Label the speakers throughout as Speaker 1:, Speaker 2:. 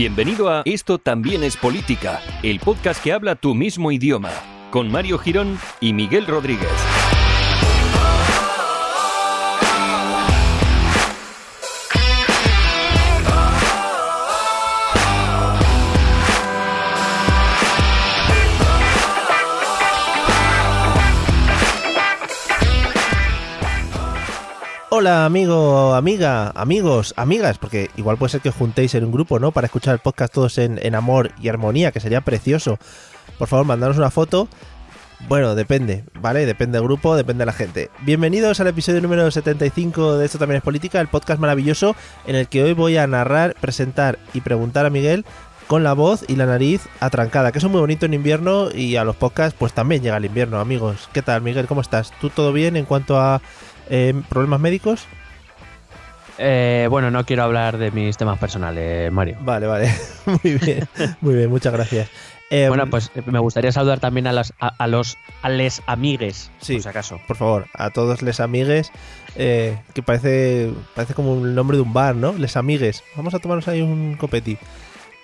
Speaker 1: Bienvenido a Esto también es política, el podcast que habla tu mismo idioma, con Mario Girón y Miguel Rodríguez.
Speaker 2: Hola amigo, amiga, amigos, amigas, porque igual puede ser que juntéis en un grupo, ¿no? Para escuchar el podcast todos en, en amor y armonía, que sería precioso. Por favor, mandaros una foto. Bueno, depende, ¿vale? Depende del grupo, depende de la gente. Bienvenidos al episodio número 75 de Esto también es política, el podcast maravilloso en el que hoy voy a narrar, presentar y preguntar a Miguel con la voz y la nariz atrancada, que eso es muy bonito en invierno y a los podcasts pues también llega el invierno, amigos. ¿Qué tal, Miguel? ¿Cómo estás? ¿Tú todo bien en cuanto a eh, problemas médicos?
Speaker 3: Eh, bueno, no quiero hablar de mis temas personales, Mario.
Speaker 2: Vale, vale. muy bien, muy bien, muchas gracias. Eh,
Speaker 3: bueno, pues me gustaría saludar también a, las, a, a los a les amigues,
Speaker 2: Sí.
Speaker 3: por si acaso.
Speaker 2: por favor, a todos les amigues, eh, que parece, parece como el nombre de un bar, ¿no? Les amigues. Vamos a tomarnos ahí un copeti.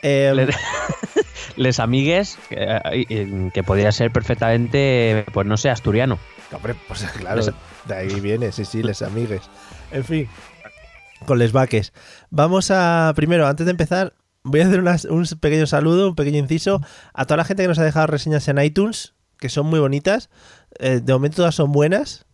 Speaker 2: Eh,
Speaker 3: Le- les amigues, que, eh, que podría ser perfectamente, pues no sé, asturiano.
Speaker 2: hombre, pues claro,
Speaker 3: Les-
Speaker 2: de ahí viene, sí, sí, les amigues. En fin, con les vaques. Vamos a, primero, antes de empezar, voy a hacer unas- un pequeño saludo, un pequeño inciso a toda la gente que nos ha dejado reseñas en iTunes, que son muy bonitas. Eh, de momento todas son buenas.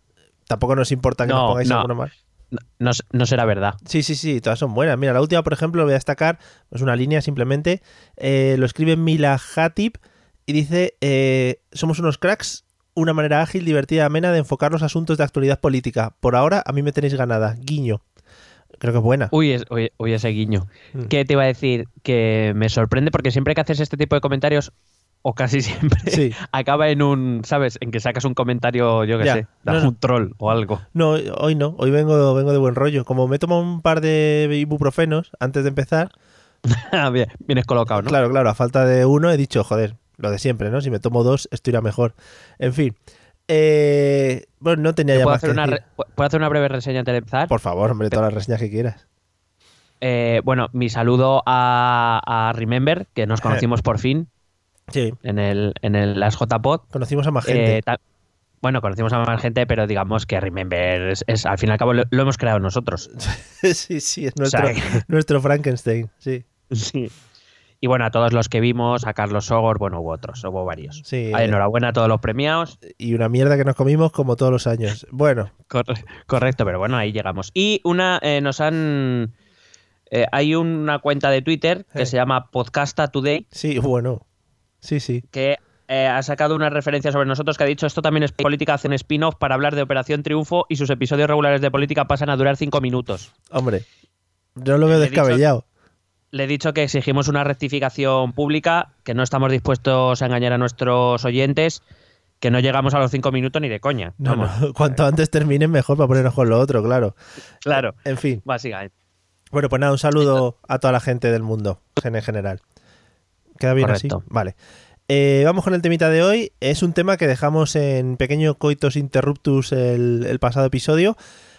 Speaker 2: Tampoco nos importa que
Speaker 3: No,
Speaker 2: nos pongáis
Speaker 3: no.
Speaker 2: alguna más.
Speaker 3: No, no, no será verdad.
Speaker 2: Sí, sí, sí, todas son buenas. Mira, la última, por ejemplo, lo voy a destacar, es una línea simplemente. eh, lo escribe Mila Hatip y dice: eh, Somos unos cracks, una manera ágil, divertida amena de enfocar los asuntos de actualidad política. Por ahora, a mí me tenéis ganada. Guiño. Creo que es buena.
Speaker 3: Uy, es- uy, uy, ese guiño.
Speaker 2: Mm.
Speaker 3: ¿Qué te iba a decir? Que me sorprende porque siempre que haces este tipo de comentarios, o casi siempre,
Speaker 2: Sí.
Speaker 3: acaba en un, ¿sabes? En que sacas un comentario, yo qué sé,
Speaker 2: No, no.
Speaker 3: un troll o algo.
Speaker 2: No, hoy no, hoy vengo, vengo de buen rollo. Como me tomo un par de ibuprofenos antes de empezar,
Speaker 3: Ah, Bien, Vienes colocado, ¿no?
Speaker 2: Claro, claro, a falta de uno he dicho, joder, lo de siempre, ¿no? Si me tomo dos, esto irá mejor. En fin. Eh, bueno, no tenía ya
Speaker 3: ¿Puedo
Speaker 2: más que
Speaker 3: hacer, una
Speaker 2: decir.
Speaker 3: ¿Puedo hacer una breve reseña antes de empezar?
Speaker 2: Por favor, hombre, todas las reseñas que quieras.
Speaker 3: Eh, bueno, mi saludo a, a Remember, que nos conocimos por fin
Speaker 2: Sí,
Speaker 3: en el, en el Las JPod.
Speaker 2: conocimos a más gente.
Speaker 3: Eh, bueno, conocimos a más gente, pero digamos que Remember es, es- al fin y al cabo lo, lo hemos creado nosotros.
Speaker 2: sí, sí, es nuestro,
Speaker 3: o sea,
Speaker 2: nuestro Frankenstein, sí.
Speaker 3: Sí. Y bueno, a todos los que vimos, a Carlos Sogor, bueno, hubo otros, hubo varios.
Speaker 2: Sí,
Speaker 3: enhorabuena a todos los premiados.
Speaker 2: y una mierda que nos comimos como todos los años. Bueno,
Speaker 3: Corre- correcto, pero bueno, ahí llegamos. Y una, eh, nos han... eh, hay una cuenta de Twitter que
Speaker 2: Eh.
Speaker 3: se llama Podcasta Today,
Speaker 2: sí, bueno. Sí, sí.
Speaker 3: que eh, ha sacado una referencia sobre nosotros que ha dicho esto también es política, hacen spin-off para hablar de Operación Triunfo y sus episodios regulares de política pasan a durar cinco minutos.
Speaker 2: Hombre, yo lo veo descabellado.
Speaker 3: Le he dicho que exigimos una rectificación pública, que no estamos dispuestos a engañar a nuestros oyentes, que no llegamos a los cinco minutos ni de coña.
Speaker 2: No, no, cuanto antes terminen, mejor para ponernos con lo otro, claro.
Speaker 3: Claro,
Speaker 2: En fin.
Speaker 3: básicamente.
Speaker 2: Bueno, pues nada, un saludo a toda la gente del mundo, en general. ¿Queda bien
Speaker 3: Correcto.
Speaker 2: así? Vale. Eh, vamos con el temita de hoy. Es un tema que dejamos en pequeño coitos interruptus el, el pasado episodio.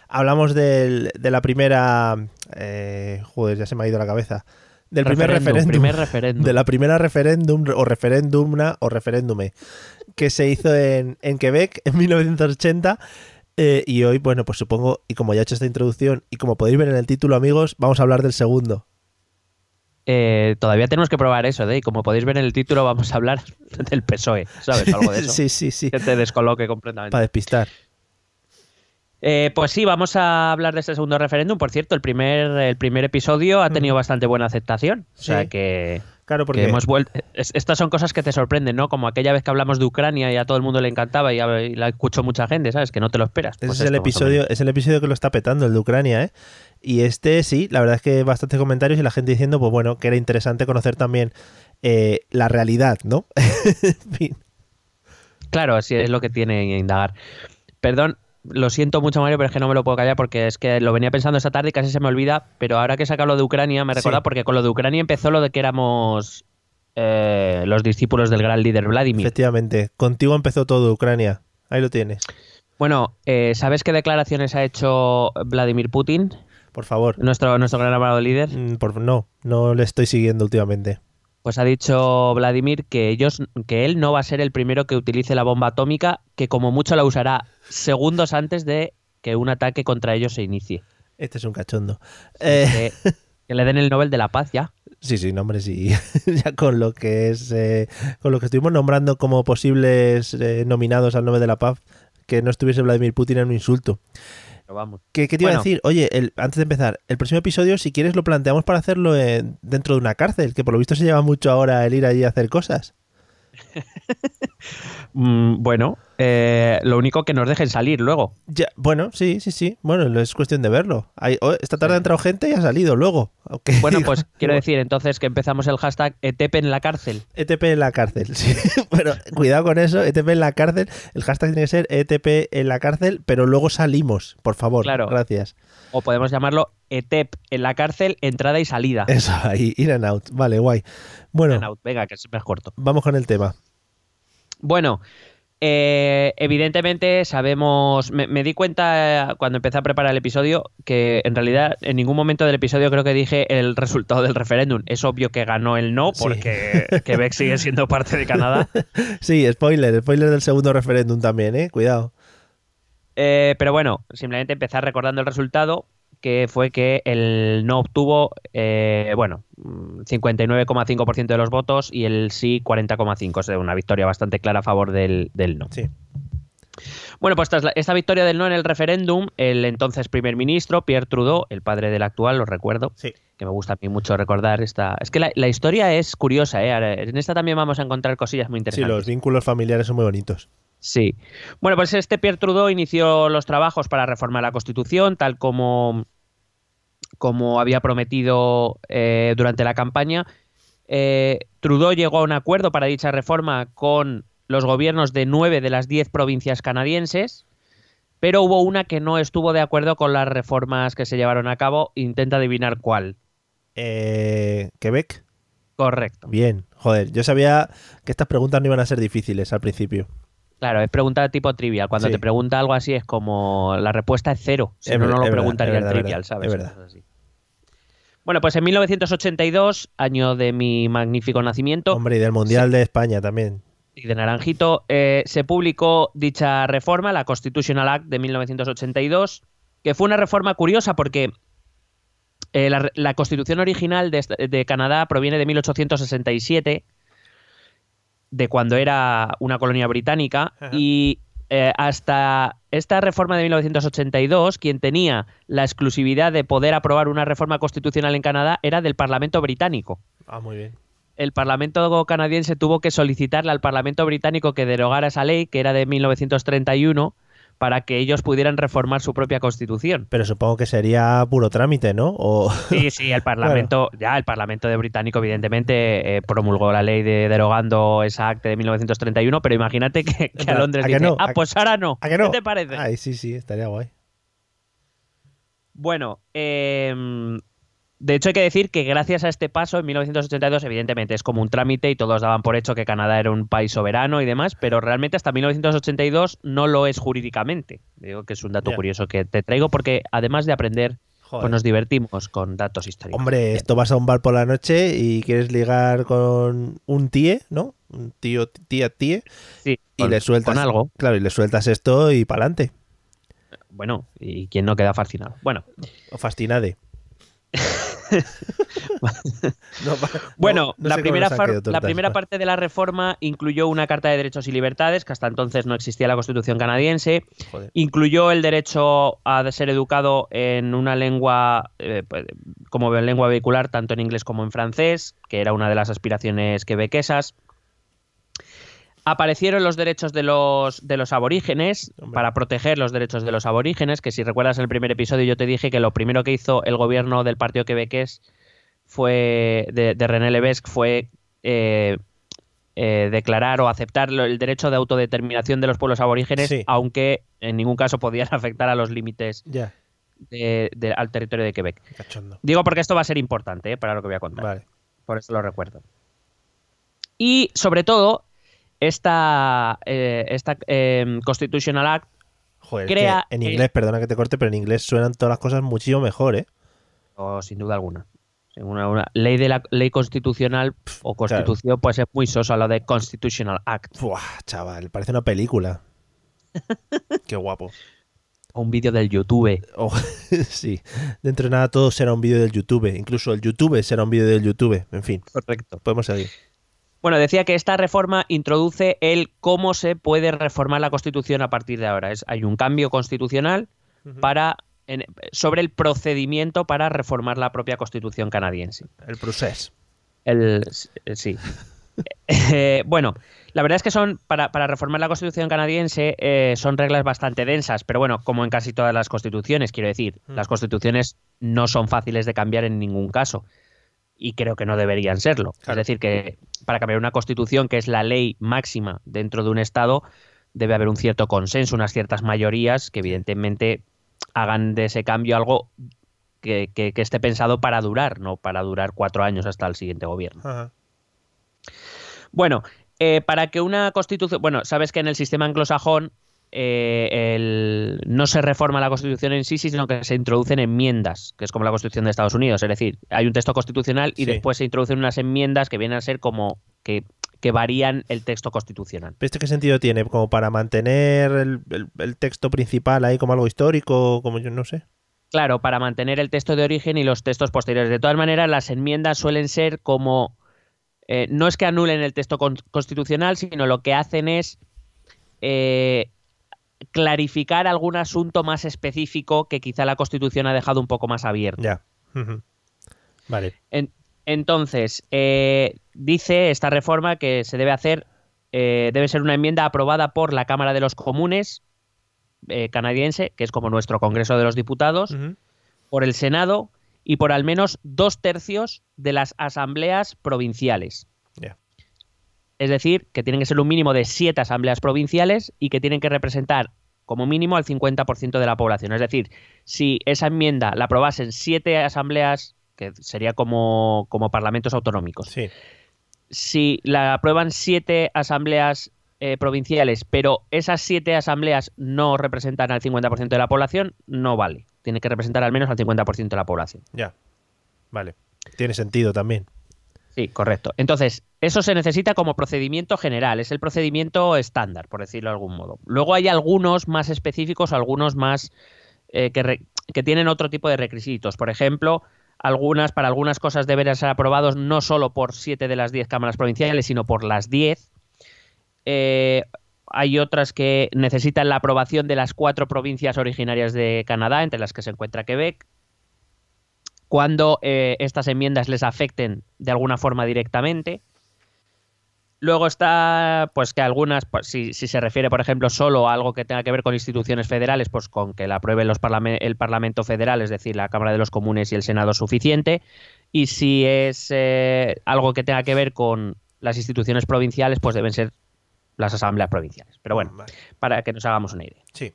Speaker 2: Hablamos del- de la primera... eh, joder, ya se me ha ido la cabeza. Del primer
Speaker 3: Referéndum, primer referéndum.
Speaker 2: De la primera referéndum o referéndumna o referéndume que se hizo en, en Quebec en 1980. eh, y hoy, bueno, pues supongo, y como ya he hecho esta introducción, y como podéis ver en el título, amigos, vamos a hablar del segundo.
Speaker 3: Eh, todavía tenemos que probar eso, ¿eh? Y como podéis ver en el título, vamos a hablar del PSOE, ¿sabes? Algo de eso.
Speaker 2: sí, sí, sí.
Speaker 3: Que te descoloque completamente.
Speaker 2: Para despistar.
Speaker 3: Eh, pues sí, vamos a hablar de este segundo referéndum. Por cierto, el primer, el primer episodio ha tenido bastante buena aceptación. O sea
Speaker 2: Sí.
Speaker 3: que.
Speaker 2: Claro, porque
Speaker 3: Que hemos vuelto, es- estas son cosas que te sorprenden, ¿no? Como aquella vez que hablamos de Ucrania y a todo el mundo le encantaba y, a- y la escuchó mucha gente, ¿sabes? Que no te lo esperas.
Speaker 2: ese
Speaker 3: Pues
Speaker 2: es el
Speaker 3: esto,
Speaker 2: episodio, es el episodio que lo está petando, el de Ucrania, ¿eh? Y este sí, la verdad es que bastantes comentarios y la gente diciendo, pues bueno, que era interesante conocer también eh, la realidad, ¿no? en fin.
Speaker 3: Claro, así es lo que tiene que indagar. Perdón, lo siento mucho, Mario, pero es que no me lo puedo callar porque es que lo venía pensando esta tarde y casi se me olvida. Pero ahora que saca lo de Ucrania, me
Speaker 2: Sí.
Speaker 3: recuerda porque con lo de Ucrania empezó lo de que éramos eh, los discípulos del gran líder Vladimir.
Speaker 2: Efectivamente, contigo empezó todo Ucrania. Ahí lo tienes.
Speaker 3: Bueno, eh, ¿sabes qué declaraciones ha hecho Vladimir Putin,
Speaker 2: Por favor.
Speaker 3: nuestro, nuestro gran amado líder?
Speaker 2: Mm, por- no, no le estoy siguiendo últimamente.
Speaker 3: Pues ha dicho Vladimir que ellos, que él no va a ser el primero que utilice la bomba atómica, que como mucho la usará segundos antes de que un ataque contra ellos se inicie.
Speaker 2: Este es un cachondo. Eh,
Speaker 3: Que, que le den el Nobel de la Paz ya.
Speaker 2: sí, sí, no, hombre, sí. ya con lo que es. eh, con lo que estuvimos nombrando como posibles eh, nominados al Nobel de la Paz, que no estuviese Vladimir Putin era un insulto.
Speaker 3: Pero vamos.
Speaker 2: ¿Qué, qué te iba a decir? Oye, el- antes de empezar, el próximo episodio, si quieres, lo planteamos para hacerlo en- dentro de una cárcel, que por lo visto se lleva mucho ahora el ir allí a hacer cosas.
Speaker 3: Mm, bueno, eh, lo único que nos dejen salir luego.
Speaker 2: Ya, bueno, sí, sí, sí. Bueno, es cuestión de verlo. Hay- oh, esta tarde ha entrado gente y ha salido luego.
Speaker 3: Bueno, pues quiero decir entonces que empezamos el hashtag ETEP en la cárcel.
Speaker 2: ETP en la cárcel, sí. Bueno, cuidado con eso, ETP en la cárcel. El hashtag tiene que ser ETP en la cárcel, pero luego salimos, por favor.
Speaker 3: Claro.
Speaker 2: Gracias.
Speaker 3: O podemos llamarlo ETEP en la cárcel, entrada y salida.
Speaker 2: Eso, ahí, in and out. Vale, guay. Bueno,
Speaker 3: Out. Venga, que es corto.
Speaker 2: vamos con el tema.
Speaker 3: Bueno, eh, evidentemente sabemos, me, me di cuenta eh, cuando empecé a preparar el episodio que en realidad en ningún momento del episodio creo que dije el resultado del referéndum. Es obvio que ganó el no
Speaker 2: Sí.
Speaker 3: porque Quebec sigue siendo parte de Canadá.
Speaker 2: Sí, spoiler, spoiler del segundo referéndum también, ¿eh? Cuidado.
Speaker 3: Eh, pero bueno, simplemente empezar recordando el resultado que fue que el no obtuvo, eh, bueno, mm, 59,5% de los votos y el sí 40,5%. O sea, una victoria bastante clara a favor del, del no.
Speaker 2: Sí.
Speaker 3: Bueno, pues tras la- esta victoria del no en el referéndum, el entonces primer ministro, Pierre Trudeau, el padre del actual, lo recuerdo,
Speaker 2: Sí.
Speaker 3: que me gusta a mí mucho recordar esta... Es que la, la historia es curiosa, ¿eh? En esta también vamos a encontrar cosillas muy
Speaker 2: Sí,
Speaker 3: interesantes.
Speaker 2: los vínculos familiares son muy bonitos.
Speaker 3: Sí. Bueno, pues este Pierre Trudeau inició los trabajos para reformar la Constitución, tal como, como había prometido eh, durante la campaña. Eh, Trudeau llegó a un acuerdo para dicha reforma con los gobiernos de nueve de las diez provincias canadienses, pero hubo una que no estuvo de acuerdo con las reformas que se llevaron a cabo. Intenta adivinar cuál.
Speaker 2: Eh, ¿Quebec?
Speaker 3: Correcto.
Speaker 2: Bien. Joder, yo sabía que estas preguntas no iban a ser difíciles al principio.
Speaker 3: Claro, es pregunta tipo trivial. Cuando
Speaker 2: Sí.
Speaker 3: te pregunta algo así es como la respuesta es cero. Si
Speaker 2: Es
Speaker 3: no, no lo
Speaker 2: es verdad,
Speaker 3: preguntaría
Speaker 2: es verdad,
Speaker 3: trivial,
Speaker 2: es
Speaker 3: ¿sabes?
Speaker 2: verdad.
Speaker 3: Cosas así. Bueno, pues en 1982, año de mi magnífico nacimiento
Speaker 2: Hombre, y del Mundial de España también.
Speaker 3: y de Naranjito, eh, se publicó dicha reforma, la Constitutional Act de 1982, que fue una reforma curiosa porque eh, la, la constitución original de, Canadá proviene de 1867, de cuando era una colonia británica,
Speaker 2: Ajá.
Speaker 3: y eh, hasta esta reforma de 1982, quien tenía la exclusividad de poder aprobar una reforma constitucional en Canadá era del Parlamento británico
Speaker 2: Ah, muy bien.
Speaker 3: el Parlamento canadiense tuvo que solicitarle al Parlamento británico que derogara esa ley, que era de 1931, para que ellos pudieran reformar su propia constitución.
Speaker 2: Pero supongo que sería puro trámite, ¿no? O...
Speaker 3: Sí, sí, el Parlamento, ya el Parlamento de británico evidentemente eh, promulgó la ley de derogando esa acta de 1931, pero imagínate que, que a
Speaker 2: ¿A
Speaker 3: Londres
Speaker 2: que
Speaker 3: dice,
Speaker 2: no?
Speaker 3: ah,
Speaker 2: ¿A-
Speaker 3: pues ahora no.
Speaker 2: ¿A que no?
Speaker 3: ¿Qué te parece?
Speaker 2: Ay, sí, sí, estaría guay.
Speaker 3: Bueno, em, de hecho hay que decir que gracias a este paso en 1982 evidentemente es como un trámite y todos daban por hecho que Canadá era un país soberano y demás, pero realmente hasta 1982 no lo es jurídicamente. Digo que es un dato curioso que te traigo porque además de aprender,
Speaker 2: Joder.
Speaker 3: pues nos divertimos con datos históricos.
Speaker 2: Hombre, esto vas a un bar por la noche y quieres ligar con un tíe, ¿no? Un tío, tía, tíe,
Speaker 3: Sí,
Speaker 2: y
Speaker 3: con-
Speaker 2: le sueltas.
Speaker 3: con algo.
Speaker 2: Claro, y le sueltas esto y pa'lante.
Speaker 3: Bueno, y quién no queda fascinado. Bueno,
Speaker 2: O fascinade. No,
Speaker 3: Bueno,
Speaker 2: no- no
Speaker 3: la, primera la primera parte de la reforma incluyó una Carta de Derechos y Libertades, que hasta entonces no existía en la Constitución canadiense.
Speaker 2: Joder.
Speaker 3: Incluyó el derecho a ser educado en una lengua eh, pues, como lengua vehicular, tanto en inglés como en francés, que era una de las aspiraciones quebequesas. Aparecieron los derechos de los, de los aborígenes
Speaker 2: Hombre.
Speaker 3: para proteger los derechos de los aborígenes, que si recuerdas el primer episodio yo te dije que lo primero que hizo el gobierno del partido quebequés fue de, de René Levesque fue eh, eh, declarar o aceptar el derecho de autodeterminación de los pueblos aborígenes,
Speaker 2: Sí.
Speaker 3: aunque en ningún caso podían afectar a los límites de- de- al territorio de Quebec.
Speaker 2: cachondo.
Speaker 3: Digo porque esto va a ser importante eh, para lo que voy a contar.
Speaker 2: Vale.
Speaker 3: Por eso lo recuerdo. Y sobre todo, esta, eh, esta eh, Constitutional Act
Speaker 2: Joder,
Speaker 3: Crea
Speaker 2: que en inglés, perdona que te corte, pero en inglés suenan todas las cosas muchísimo mejor, ¿eh?
Speaker 3: o sin duda alguna. Una, una ley de la ley constitucional o constitución puede ser muy sosa lo de Constitutional Act
Speaker 2: Buah, chaval, parece una película. Qué guapo.
Speaker 3: o un vídeo del YouTube.
Speaker 2: Oh, sí, dentro de nada todo será un vídeo del YouTube. Incluso el YouTube será un vídeo del YouTube. En fin,
Speaker 3: Correcto.
Speaker 2: podemos seguir.
Speaker 3: Bueno, decía que esta reforma introduce el cómo se puede reformar la Constitución a partir de ahora. Es, hay un cambio constitucional para en- sobre el procedimiento para reformar la propia Constitución canadiense.
Speaker 2: El proceso.
Speaker 3: El, sí. Eh, bueno, la verdad es que son, para, para reformar la constitución canadiense, eh, son reglas bastante densas, pero bueno, como en casi todas las constituciones, quiero decir,
Speaker 2: Mm.
Speaker 3: las constituciones no son fáciles de cambiar en ningún caso. Y creo que no deberían serlo.
Speaker 2: Claro.
Speaker 3: Es decir, que para cambiar una constitución, que es la ley máxima dentro de un Estado, debe haber un cierto consenso, unas ciertas mayorías que evidentemente hagan de ese cambio algo que, que- que esté pensado para durar, no para durar cuatro años hasta el siguiente gobierno.
Speaker 2: Ajá.
Speaker 3: Bueno, eh, para que una constitución. Bueno, sabes que en el sistema anglosajón eh, el- no se reforma la constitución en sí, sino que se introducen enmiendas, que es como la constitución de Estados Unidos. Es decir, hay un texto constitucional y
Speaker 2: Sí.
Speaker 3: después se introducen unas enmiendas que vienen a ser como que, que varían el texto constitucional.
Speaker 2: ¿Pero ¿Este qué sentido tiene? ¿Como para mantener el, el- el texto principal ahí como algo histórico? Como yo no sé.
Speaker 3: Claro, para mantener el texto de origen y los textos posteriores. De todas maneras, las enmiendas suelen ser como. eh, no es que anulen el texto con- constitucional, sino lo que hacen es eh, clarificar algún asunto más específico que quizá la Constitución ha dejado un poco más abierto.
Speaker 2: Ya. Vale.
Speaker 3: En- entonces, eh, dice esta reforma que se debe hacer, eh, debe ser una enmienda aprobada por la Cámara de los Comunes eh, canadiense, que es como nuestro Congreso de los Diputados, por el Senado y por al menos dos tercios de las asambleas provinciales. Es decir, que tienen que ser un mínimo de siete asambleas provinciales y que tienen que representar como mínimo al 50% de la población. Es decir, si esa enmienda la aprobasen siete asambleas, que sería como, como parlamentos autonómicos,
Speaker 2: Sí.
Speaker 3: si la aprueban siete asambleas eh, provinciales, pero esas siete asambleas no representan al 50% de la población, no vale. Tiene que representar al menos al 50% de la población.
Speaker 2: Ya. Vale. Tiene sentido también.
Speaker 3: Sí, correcto. Entonces, eso se necesita como procedimiento general, es el procedimiento estándar, por decirlo de algún modo. Luego hay algunos más específicos, algunos más eh, que, re- que tienen otro tipo de requisitos. Por ejemplo, algunas, para algunas cosas deberán ser aprobados no solo por siete de las diez cámaras provinciales, sino por las diez. Eh, hay otras que necesitan la aprobación de las cuatro provincias originarias de Canadá, entre las que se encuentra Quebec cuando eh, estas enmiendas les afecten de alguna forma directamente. Luego está, pues que algunas, pues, si, si se refiere, por ejemplo, solo a algo que tenga que ver con instituciones federales, pues con que la apruebe los parlame- el Parlamento Federal, es decir, la Cámara de los Comunes y el Senado es suficiente. Y si es eh, algo que tenga que ver con las instituciones provinciales, pues deben ser las asambleas provinciales. Pero bueno,
Speaker 2: Vale.
Speaker 3: para que nos hagamos una idea.
Speaker 2: Sí.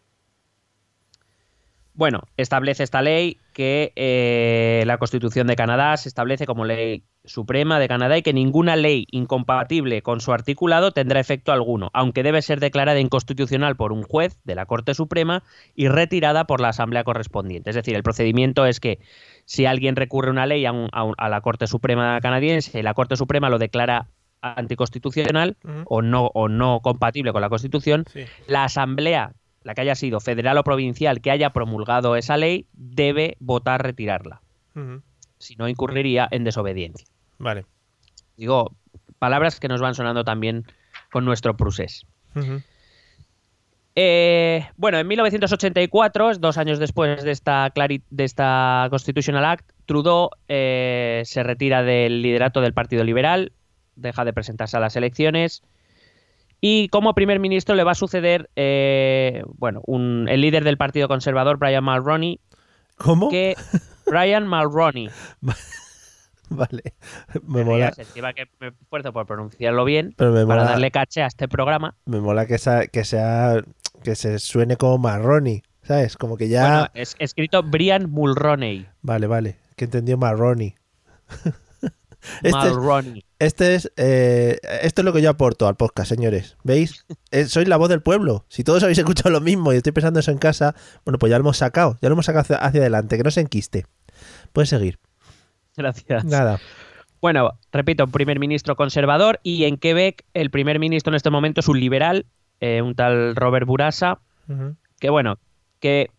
Speaker 3: Bueno, establece esta ley que eh, la Constitución de Canadá se establece como ley suprema de Canadá y que ninguna ley incompatible con su articulado tendrá efecto alguno, aunque debe ser declarada inconstitucional por un juez de la Corte Suprema y retirada por la Asamblea correspondiente. Es decir, el procedimiento es que si alguien recurre una ley a, un- a un- a la Corte Suprema canadiense y la Corte Suprema lo declara anticonstitucional o no o no compatible con la Constitución,
Speaker 2: Sí.
Speaker 3: la asamblea, la que haya sido federal o provincial, que haya promulgado esa ley, debe votar retirarla. Si no incurriría en desobediencia.
Speaker 2: Vale.
Speaker 3: Digo, palabras que nos van sonando también con nuestro procés. Eh, bueno, en 1984, dos años después de esta, clari- de esta Constitutional Act, Trudeau eh, se retira del liderato del Partido Liberal, deja de presentarse a las elecciones y como primer ministro le va a suceder, eh, bueno, un- el líder del Partido Conservador, Brian Mulroney,
Speaker 2: ¿Cómo?
Speaker 3: que Brian Mulroney,
Speaker 2: Vale. Me
Speaker 3: me
Speaker 2: mola,
Speaker 3: que me esfuerzo por pronunciarlo bien,
Speaker 2: pero me
Speaker 3: para darle caché a este programa.
Speaker 2: me mola que, sea, que sea que se suene como Marroni, ¿sabes? Como que ya
Speaker 3: Bueno, es escrito Brian Mulroney.
Speaker 2: Vale, vale, que entendió Marroni. este es, este es eh, esto es lo que yo aporto al podcast, señores. ¿Veis? Eh, soy la voz del pueblo. Si todos habéis escuchado lo mismo y estoy pensando eso en casa, bueno, pues ya lo hemos sacado, ya lo hemos sacado hacia, hacia adelante, que no se enquiste. Puedes seguir.
Speaker 3: Gracias.
Speaker 2: Nada.
Speaker 3: Bueno, repito, primer ministro conservador y en Quebec el primer ministro en este momento es un liberal, eh, un tal Robert Burasa,
Speaker 2: Ujú.
Speaker 3: que bueno, que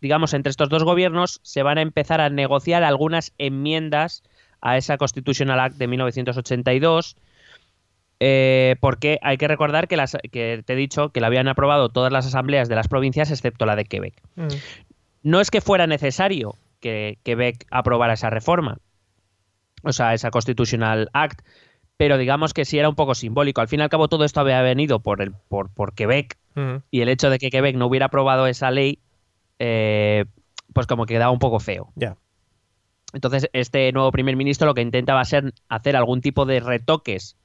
Speaker 3: digamos entre estos dos gobiernos se van a empezar a negociar algunas enmiendas a esa Constitutional Act de 1982. eh, porque hay que recordar que, las, que te he dicho que la habían aprobado todas las asambleas de las provincias excepto la de Quebec.
Speaker 2: Mm.
Speaker 3: No es que fuera necesario que Quebec aprobara esa reforma, o sea, esa Constitutional Act, pero digamos que sí era un poco simbólico. Al fin y al cabo, todo esto había venido por, el, por, por Quebec
Speaker 2: Ujú.
Speaker 3: y el hecho de que Quebec no hubiera aprobado esa ley, eh, pues como que quedaba un poco feo.
Speaker 2: Ya.
Speaker 3: Entonces, este nuevo primer ministro lo que intentaba ser hacer algún tipo de retoques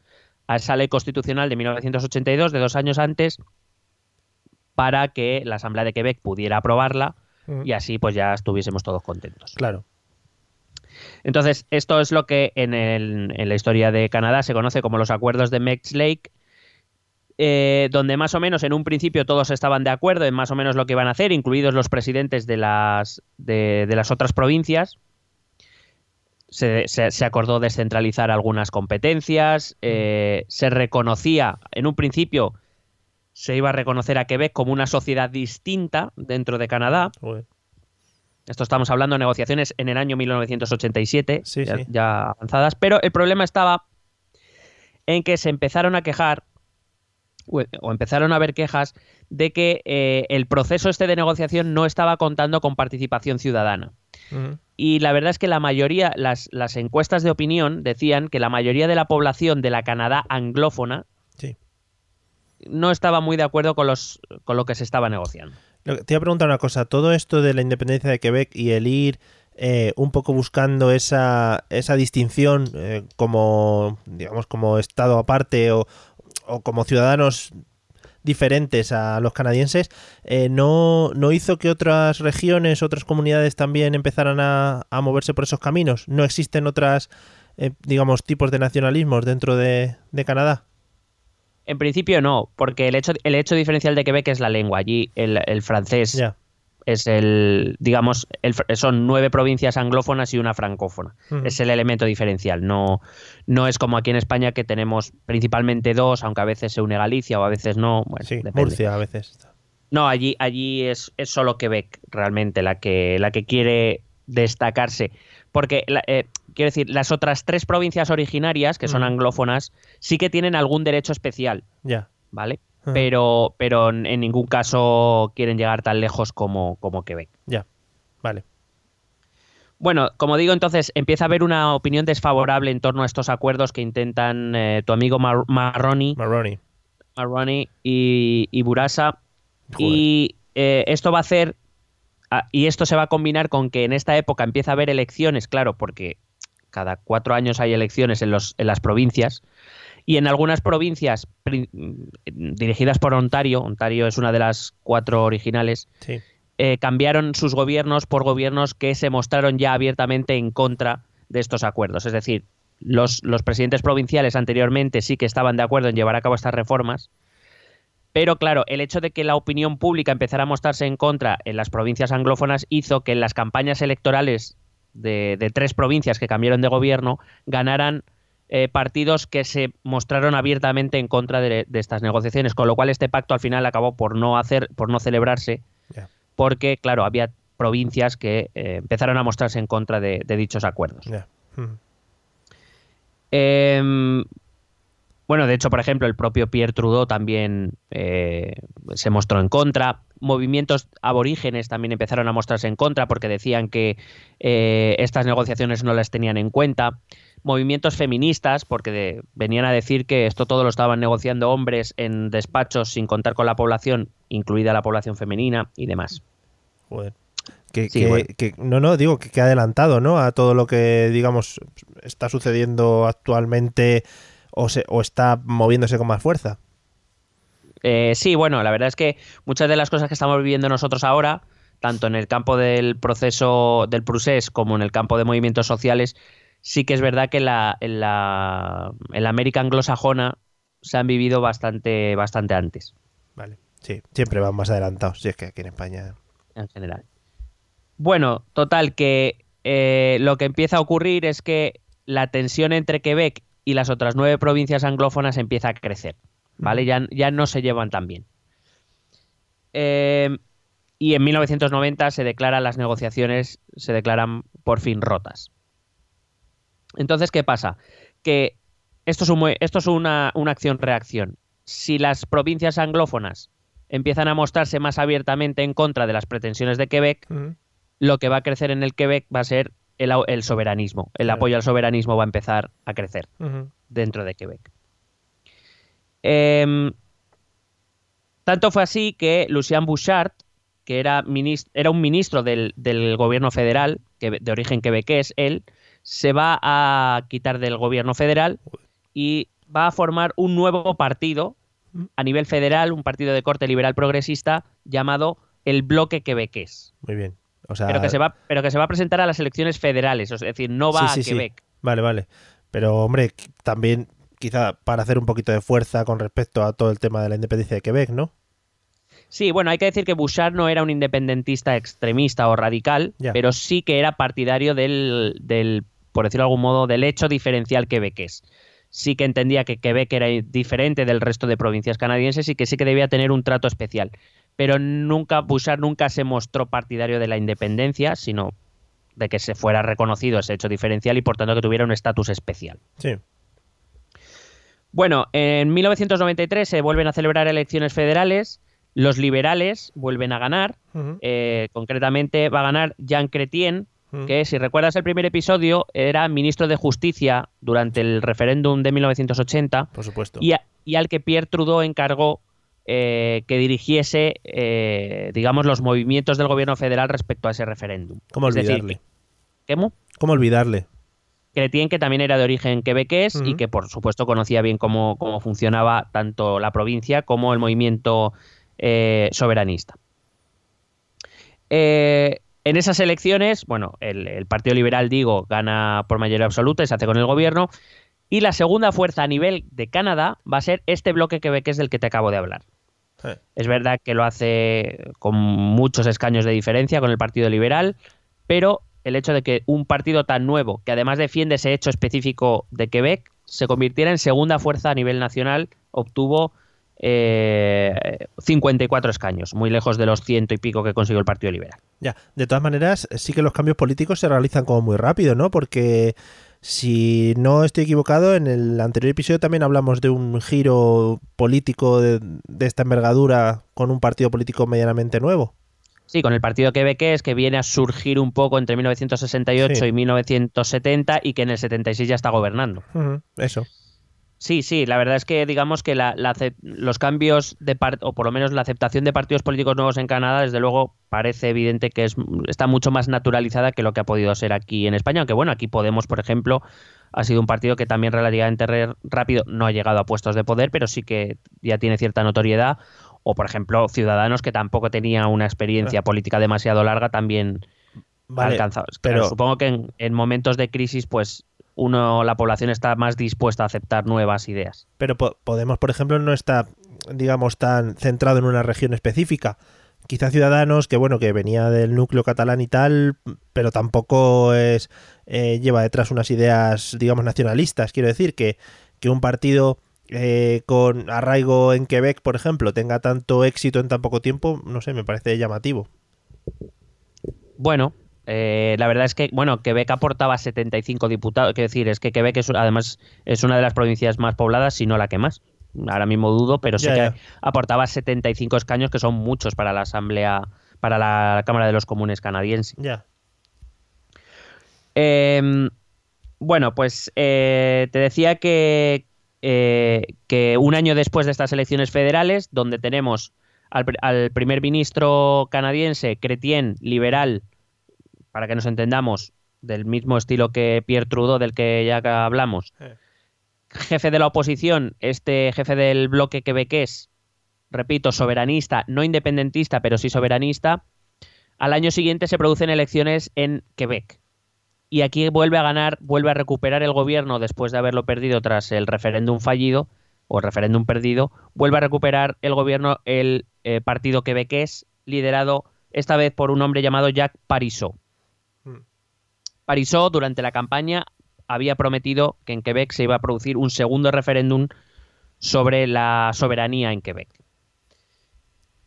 Speaker 3: a esa ley constitucional de 1982, de dos años antes, para que la Asamblea de Quebec pudiera aprobarla y así pues ya estuviésemos todos contentos.
Speaker 2: Claro.
Speaker 3: Entonces, esto es lo que en, el- en la historia de Canadá se conoce como los acuerdos de Mex Lake, eh, donde más o menos en un principio todos estaban de acuerdo en más o menos lo que iban a hacer, incluidos los presidentes de las, de, de las otras provincias. Se, se- se acordó descentralizar algunas competencias, eh, se reconocía, en un principio se iba a reconocer a Quebec como una sociedad distinta dentro de Canadá,
Speaker 2: Joder.
Speaker 3: esto estamos hablando de negociaciones en el año 1987,
Speaker 2: Sí,
Speaker 3: ya,
Speaker 2: sí.
Speaker 3: ya avanzadas, pero el problema estaba en que se empezaron a quejar, o o empezaron a haber quejas, de que eh, el proceso este de negociación no estaba contando con participación ciudadana. Y la verdad es que la mayoría, las, las encuestas de opinión decían que la mayoría de la población de la Canadá anglófona
Speaker 2: Sí.
Speaker 3: no estaba muy de acuerdo con, los, con lo que se estaba negociando.
Speaker 2: Te iba a preguntar una cosa. Todo esto de la independencia de Quebec y el ir eh, un poco buscando esa, esa distinción eh, como, digamos, como Estado aparte o, o como ciudadanos diferentes a los canadienses, eh, no, no hizo que otras regiones, otras comunidades también empezaran a, a moverse por esos caminos. No existen otras, eh, digamos, tipos de nacionalismos dentro de, de Canadá.
Speaker 3: En principio no, porque el hecho, el hecho diferencial de Quebec es la lengua. Allí el, el francés. Es el, digamos, el son nueve provincias anglófonas y una francófona. Es el elemento diferencial. No, no es como aquí en España que tenemos principalmente dos, aunque a veces se une Galicia o a veces no. Bueno,
Speaker 2: Sí,
Speaker 3: depende.
Speaker 2: Murcia a veces.
Speaker 3: No, allí, allí es, es solo Quebec realmente la que, la que quiere destacarse. Porque, eh, quiero decir, las otras tres provincias originarias, que son anglófonas, sí que tienen algún derecho especial,
Speaker 2: Ya.
Speaker 3: ¿vale?
Speaker 2: Ajá.
Speaker 3: Pero, pero en ningún caso quieren llegar tan lejos como, como Quebec.
Speaker 2: Ya. Vale.
Speaker 3: Bueno, como digo, entonces empieza a haber una opinión desfavorable en torno a estos acuerdos que intentan eh, tu amigo Mar- Marroni,
Speaker 2: Marroni.
Speaker 3: Marroni y, y Burasa.
Speaker 2: Joder.
Speaker 3: Y eh, esto va a hacer. ah, y esto se va a combinar con que en esta época empieza a haber elecciones, claro, porque cada cuatro años hay elecciones en, los, en las provincias. Y en algunas provincias dirigidas por Ontario, Ontario es una de las cuatro originales,
Speaker 2: Sí.
Speaker 3: eh, cambiaron sus gobiernos por gobiernos que se mostraron ya abiertamente en contra de estos acuerdos. Es decir, los, los presidentes provinciales anteriormente sí que estaban de acuerdo en llevar a cabo estas reformas, pero claro, el hecho de que la opinión pública empezara a mostrarse en contra en las provincias anglófonas hizo que en las campañas electorales de, de tres provincias que cambiaron de gobierno ganaran eh, partidos que se mostraron abiertamente en contra de, de estas negociaciones, con lo cual este pacto al final acabó por no hacer, por no celebrarse porque, claro, había provincias que eh, empezaron a mostrarse en contra de, de dichos acuerdos. Em, bueno, de hecho, por ejemplo, el propio Pierre Trudeau también eh, se mostró en contra. Movimientos aborígenes también empezaron a mostrarse en contra porque decían que eh, estas negociaciones no las tenían en cuenta. Movimientos feministas, porque de- venían a decir que esto todo lo estaban negociando hombres en despachos sin contar con la población, incluida la población femenina y demás.
Speaker 2: Joder. Que,
Speaker 3: Sí,
Speaker 2: que-
Speaker 3: bueno.
Speaker 2: que- no, no, digo que, que ha adelantado, ¿no? A todo lo que, digamos, está sucediendo actualmente o, se, o está moviéndose con más fuerza.
Speaker 3: Eh, sí, bueno, la verdad es que muchas de las cosas que estamos viviendo nosotros ahora, tanto en el campo del proceso del procés como en el campo de movimientos sociales, sí que es verdad que la, en, la, en la América anglosajona se han vivido bastante, bastante antes,
Speaker 2: Vale. Sí, siempre van más adelantados. Si es que aquí en España.
Speaker 3: en general. Bueno, total, que eh, lo que empieza a ocurrir es que la tensión entre Quebec y las otras nueve provincias anglófonas empieza a crecer, ¿vale? Ya, ya no se llevan tan bien. Eh, y en 1990 se declaran las negociaciones, se declaran por fin rotas. Entonces, ¿qué pasa? Que esto es, un mue- esto es una, una acción-reacción. Si las provincias anglófonas empiezan a mostrarse más abiertamente en contra de las pretensiones de Quebec,
Speaker 2: Ujú.
Speaker 3: lo que va a crecer en el Quebec va a ser el, soberanismo. El
Speaker 2: Claro.
Speaker 3: apoyo al soberanismo va a empezar a crecer dentro de Quebec. Em, tanto fue así que Lucien Bouchard, que era, un ministro del, del gobierno federal, que, de origen quebequés, él, se va a quitar del gobierno federal y va a formar un nuevo partido a nivel federal, un partido de corte liberal progresista llamado el Bloque Quebequés.
Speaker 2: Muy bien. O sea,
Speaker 3: Pero que, se va, pero que se va a presentar a las elecciones federales, es decir, no va
Speaker 2: sí, sí,
Speaker 3: a
Speaker 2: sí.
Speaker 3: Quebec.
Speaker 2: Vale, vale. Pero, hombre, también quizá para hacer un poquito de fuerza con respecto a todo el tema de la independencia de Quebec, ¿no?
Speaker 3: Sí, bueno, hay que decir que Bouchard no era un independentista extremista o radical, pero sí que era partidario del, del, por decirlo de algún modo, del hecho diferencial quebequés. Sí que entendía que Quebec era diferente del resto de provincias canadienses y que sí que debía tener un trato especial. Pero nunca, Bouchard nunca se mostró partidario de la independencia, sino de que se fuera reconocido ese hecho diferencial y por tanto que tuviera un estatus especial.
Speaker 2: Sí.
Speaker 3: Bueno, en 1993 se vuelven a celebrar elecciones federales, los liberales vuelven a ganar, eh, concretamente va a ganar Jean Chrétien,
Speaker 2: Ujú.
Speaker 3: que si recuerdas el primer episodio era ministro de Justicia durante el referéndum de 1980
Speaker 2: Por supuesto.
Speaker 3: y, a- y al que Pierre Trudeau encargó eh, que dirigiese, eh, digamos, los movimientos del gobierno federal respecto a ese referéndum.
Speaker 2: ¿Cómo
Speaker 3: Es decir,
Speaker 2: olvidarle?
Speaker 3: ¿Cómo?
Speaker 2: ¿Cómo olvidarle?
Speaker 3: Chrétien, que también era de origen quebequés y que, por supuesto, conocía bien cómo, cómo funcionaba tanto la provincia como el movimiento eh, soberanista. Eh, en esas elecciones, bueno, el, el Partido Liberal, digo, gana por mayoría absoluta y se hace con el gobierno. Y la segunda fuerza a nivel de Canadá va a ser este bloque quebequés del que te acabo de hablar. Es verdad que lo hace con muchos escaños de diferencia con el Partido Liberal, pero el hecho de que un partido tan nuevo, que además defiende ese hecho específico de Quebec, se convirtiera en segunda fuerza a nivel nacional, obtuvo eh, 54 escaños, muy lejos de los ciento y pico que consiguió el Partido Liberal.
Speaker 2: Ya, de todas maneras, sí que los cambios políticos se realizan como muy rápido, ¿no? Porque si no estoy equivocado, en el anterior episodio también hablamos de un giro político de, de esta envergadura con un partido político medianamente nuevo.
Speaker 3: Sí, con el partido quebequés que viene a surgir un poco entre 1968
Speaker 2: Sí.
Speaker 3: y 1970 y que en el 76 ya está gobernando.
Speaker 2: Eso.
Speaker 3: Sí, sí, la verdad es que digamos que la- los cambios de o por lo menos la aceptación de partidos políticos nuevos en Canadá, desde luego parece evidente que es, está mucho más naturalizada que lo que ha podido ser aquí en España, aunque bueno, aquí Podemos, por ejemplo, ha sido un partido que también relativamente re- rápido no ha llegado a puestos de poder, pero sí que ya tiene cierta notoriedad, o por ejemplo Ciudadanos, que tampoco tenía una experiencia política demasiado larga, también ha
Speaker 2: Vale,
Speaker 3: alcanzado.
Speaker 2: pero-
Speaker 3: Claro, supongo que en, en momentos de crisis, pues uno, la población está más dispuesta a aceptar nuevas ideas.
Speaker 2: Pero Po- Podemos, por ejemplo, no está, digamos, tan centrado en una región específica. Quizá Ciudadanos, que bueno, que venía del núcleo catalán y tal, pero tampoco es eh, lleva detrás unas ideas, digamos, nacionalistas. Quiero decir que, que un partido eh, con arraigo en Quebec, por ejemplo, tenga tanto éxito en tan poco tiempo, no sé, me parece llamativo.
Speaker 3: Bueno, eh, la verdad es que, bueno, Quebec aportaba 75 diputados. Quiero decir, es que Quebec es, además es una de las provincias más pobladas, si no la que más. Ahora mismo dudo, pero sé
Speaker 2: Ya,
Speaker 3: que
Speaker 2: ya.
Speaker 3: aportaba 75 escaños, que son muchos para la Asamblea, para la Cámara de los Comunes canadiense.
Speaker 2: Ya.
Speaker 3: Eh, bueno, pues eh, te decía que, eh, que un año después de estas elecciones federales, donde tenemos al, al primer ministro canadiense, Chrétien, liberal, para que nos entendamos, del mismo estilo que Pierre Trudeau, del que ya hablamos,
Speaker 2: Eh.
Speaker 3: jefe de la oposición, este jefe del bloque quebequés, repito, soberanista, no independentista, pero sí soberanista, al año siguiente se producen elecciones en Quebec. Y aquí vuelve a ganar, vuelve a recuperar el gobierno después de haberlo perdido tras el referéndum fallido o referéndum perdido, vuelve a recuperar el gobierno el eh, partido quebequés liderado esta vez por un hombre llamado Jacques Parizeau. Parizeau durante la campaña había prometido que en Quebec se iba a producir un segundo referéndum sobre la soberanía en Quebec.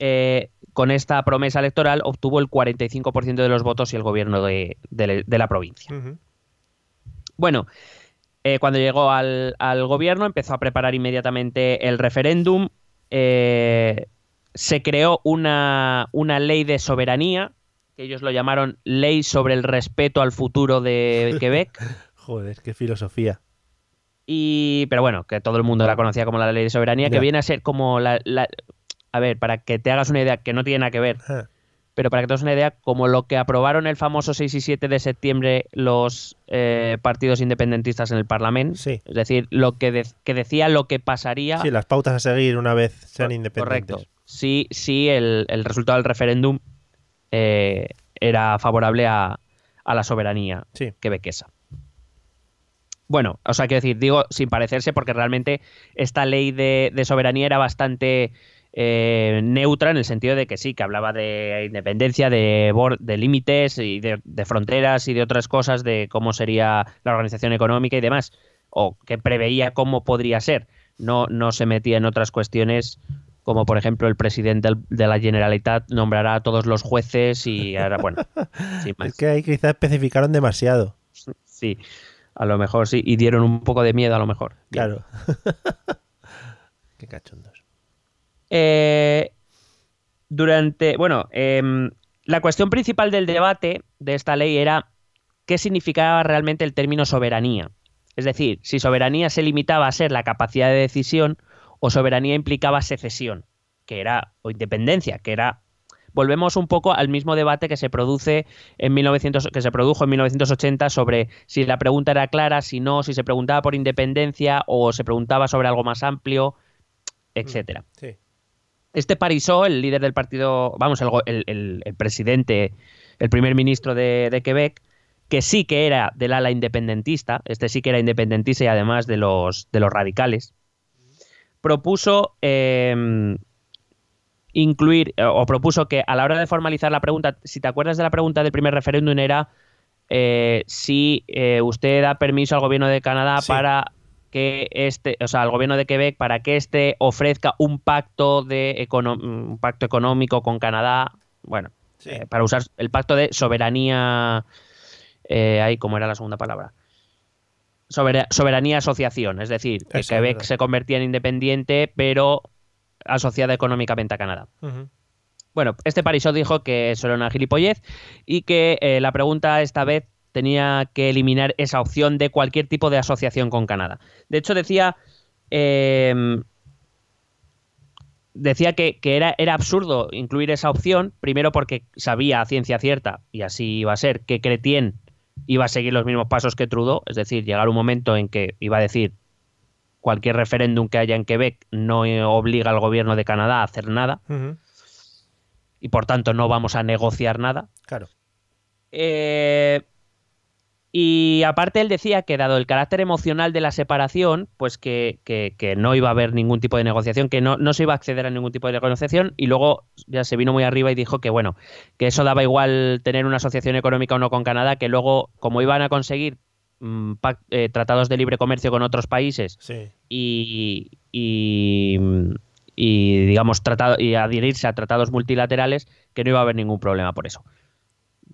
Speaker 3: Eh, con esta promesa electoral obtuvo el 45% de los votos y el gobierno de, de- de la provincia. Bueno, eh, cuando llegó al, al gobierno empezó a preparar inmediatamente el referéndum. eh, se creó una, una ley de soberanía, que ellos lo llamaron Ley sobre el respeto al futuro de Quebec.
Speaker 2: Joder, qué filosofía.
Speaker 3: Y, pero bueno, que todo el mundo la conocía como la ley de soberanía, que viene a ser como la, la- A ver, para que te hagas una idea, que no tiene nada que ver,
Speaker 2: Ah,
Speaker 3: pero para que te hagas una idea, como lo que aprobaron el famoso 6 y 7 de septiembre los eh, partidos independentistas en el Parlamento,
Speaker 2: Sí.
Speaker 3: es decir, lo que, de- que decía lo que pasaría.
Speaker 2: Sí, las pautas a seguir una vez sean independientes.
Speaker 3: Correcto. Sí, sí, el, el resultado del referéndum eh, era favorable a, a la soberanía
Speaker 2: Sí.
Speaker 3: quebequesa. Bueno, o sea, quiero decir, digo sin parecerse porque realmente esta ley de, de soberanía era bastante eh, neutra en el sentido de que sí, que hablaba de independencia, de, de límites y de, de fronteras y de otras cosas, de cómo sería la organización económica y demás, o que preveía cómo podría ser. No, no se metía en otras cuestiones como por ejemplo el presidente de la Generalitat nombrará a todos los jueces y ahora, bueno, sin más.
Speaker 2: Es que ahí quizás especificaron demasiado.
Speaker 3: Sí, a lo mejor sí, y dieron un poco de miedo a lo mejor.
Speaker 2: Claro. qué cachondos.
Speaker 3: Eh, durante, bueno, em, la cuestión principal del debate de esta ley era qué significaba realmente el término soberanía. Es decir, si soberanía se limitaba a ser la capacidad de decisión o soberanía implicaba secesión, que era, o independencia, que era volvemos un poco al mismo debate que se produce en 1900, que se produjo en 1980 sobre si la pregunta era clara, si no, si se preguntaba por independencia o se preguntaba sobre algo más amplio, etcétera.
Speaker 2: Sí.
Speaker 3: Este Parisot, el líder del partido, vamos, el, go- el- el- el presidente, el primer ministro de, de Quebec, que sí que era del ala independentista, este sí que era independentista y además de los, de los radicales, propuso eh, incluir, o propuso que a la hora de formalizar la pregunta, si te acuerdas de la pregunta del primer referéndum, era eh, si eh, usted da permiso al gobierno de Canadá
Speaker 2: Sí.
Speaker 3: para que este, o sea, al gobierno de Quebec para que este ofrezca un pacto de un pacto económico con Canadá, bueno,
Speaker 2: Sí.
Speaker 3: eh, para usar el pacto de soberanía, ahí cómo era la segunda palabra, Sobera- soberanía asociación, es decir, que
Speaker 2: Eso
Speaker 3: Quebec se convertía en independiente, pero asociada económicamente a Canadá. Bueno, este Parisot dijo que eso era una gilipollez y que eh, la pregunta esta vez tenía que eliminar esa opción de cualquier tipo de asociación con Canadá. De hecho, decía. eh, decía que, que era, era absurdo incluir esa opción, primero porque sabía a ciencia cierta, y así iba a ser, que Cretien iba a seguir los mismos pasos que Trudeau, es decir, llegar un momento en que iba a decir cualquier referéndum que haya en Quebec no obliga al gobierno de Canadá a hacer nada y por tanto no vamos a negociar nada.
Speaker 2: Claro.
Speaker 3: Eh, y aparte él decía que dado el carácter emocional de la separación, pues que, que- que no iba a haber ningún tipo de negociación, que no, no se iba a acceder a ningún tipo de negociación y luego ya se vino muy arriba y dijo que bueno, que eso daba igual tener una asociación económica o no con Canadá, que luego como iban a conseguir mm, eh, tratados de libre comercio con otros países
Speaker 2: Sí.
Speaker 3: y, y, y, digamos tratado y adherirse a tratados multilaterales que no iba a haber ningún problema por eso.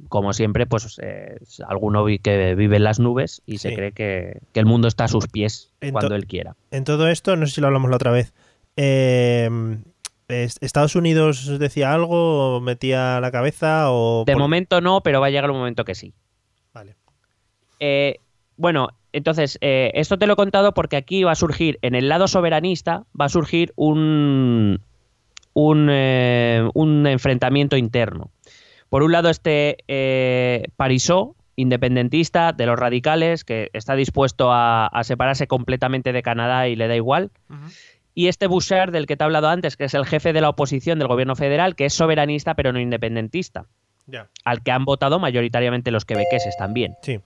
Speaker 3: Como siempre, pues eh, alguno vi- que vive en las nubes y se cree que, que el mundo está a sus pies cuando él quiera.
Speaker 2: En todo esto, no sé si lo hablamos la otra vez. eh, es- ¿Estados Unidos decía algo o metía la cabeza o...?
Speaker 3: De
Speaker 2: por-
Speaker 3: momento no, pero va a llegar un momento que sí.
Speaker 2: Vale.
Speaker 3: Eh, bueno, entonces, eh, esto te lo he contado porque aquí va a surgir, en el lado soberanista, va a surgir un, un, eh, un enfrentamiento interno. Por un lado, este eh, Parisot, independentista de los radicales, que está dispuesto a, a separarse completamente de Canadá y le da igual. Y este Bouchard, del que te he hablado antes, que es el jefe de la oposición del gobierno federal, que es soberanista pero no independentista, al que han votado mayoritariamente los quebequeses también.
Speaker 2: Sí.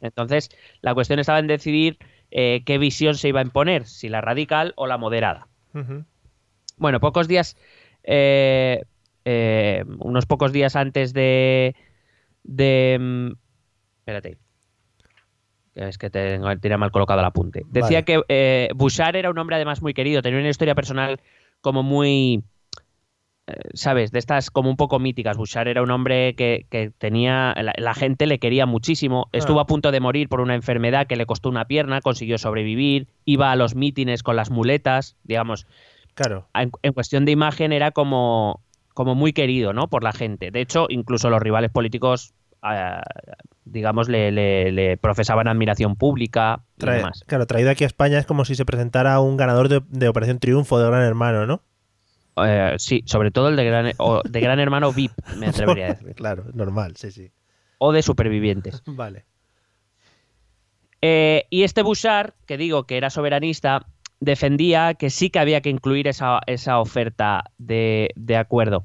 Speaker 3: Entonces, la cuestión estaba en decidir eh, qué visión se iba a imponer, si la radical o la moderada. Bueno, pocos días, eh, eh, unos pocos días antes de... de mm, espérate. Es que tengo, tenía mal colocado el apunte. Decía
Speaker 2: Vale.
Speaker 3: que eh, Bouchard era un hombre además muy querido, tenía una historia personal como muy... eh, ¿Sabes? De estas como un poco míticas. Bouchard era un hombre que, que tenía... La, la gente le quería muchísimo. Estuvo
Speaker 2: Ah.
Speaker 3: a punto de morir por una enfermedad que le costó una pierna, consiguió sobrevivir, iba a los mítines con las muletas, digamos
Speaker 2: Claro.
Speaker 3: en, en cuestión de imagen era como, como muy querido, ¿no? Por la gente. De hecho, incluso los rivales políticos, eh, digamos, le, le- le profesaban admiración pública y
Speaker 2: Trae-
Speaker 3: demás.
Speaker 2: claro, traído aquí a España es como si se presentara un ganador de, de Operación Triunfo de Gran Hermano, ¿no?
Speaker 3: Eh, sí, sobre todo el de Gran, o de gran Hermano VIP, me atrevería a decir.
Speaker 2: claro, normal, sí, sí.
Speaker 3: O de Supervivientes.
Speaker 2: Vale.
Speaker 3: Eh, y este Bouchard, que digo que era soberanista, defendía que sí que había que incluir esa, esa oferta de, de acuerdo.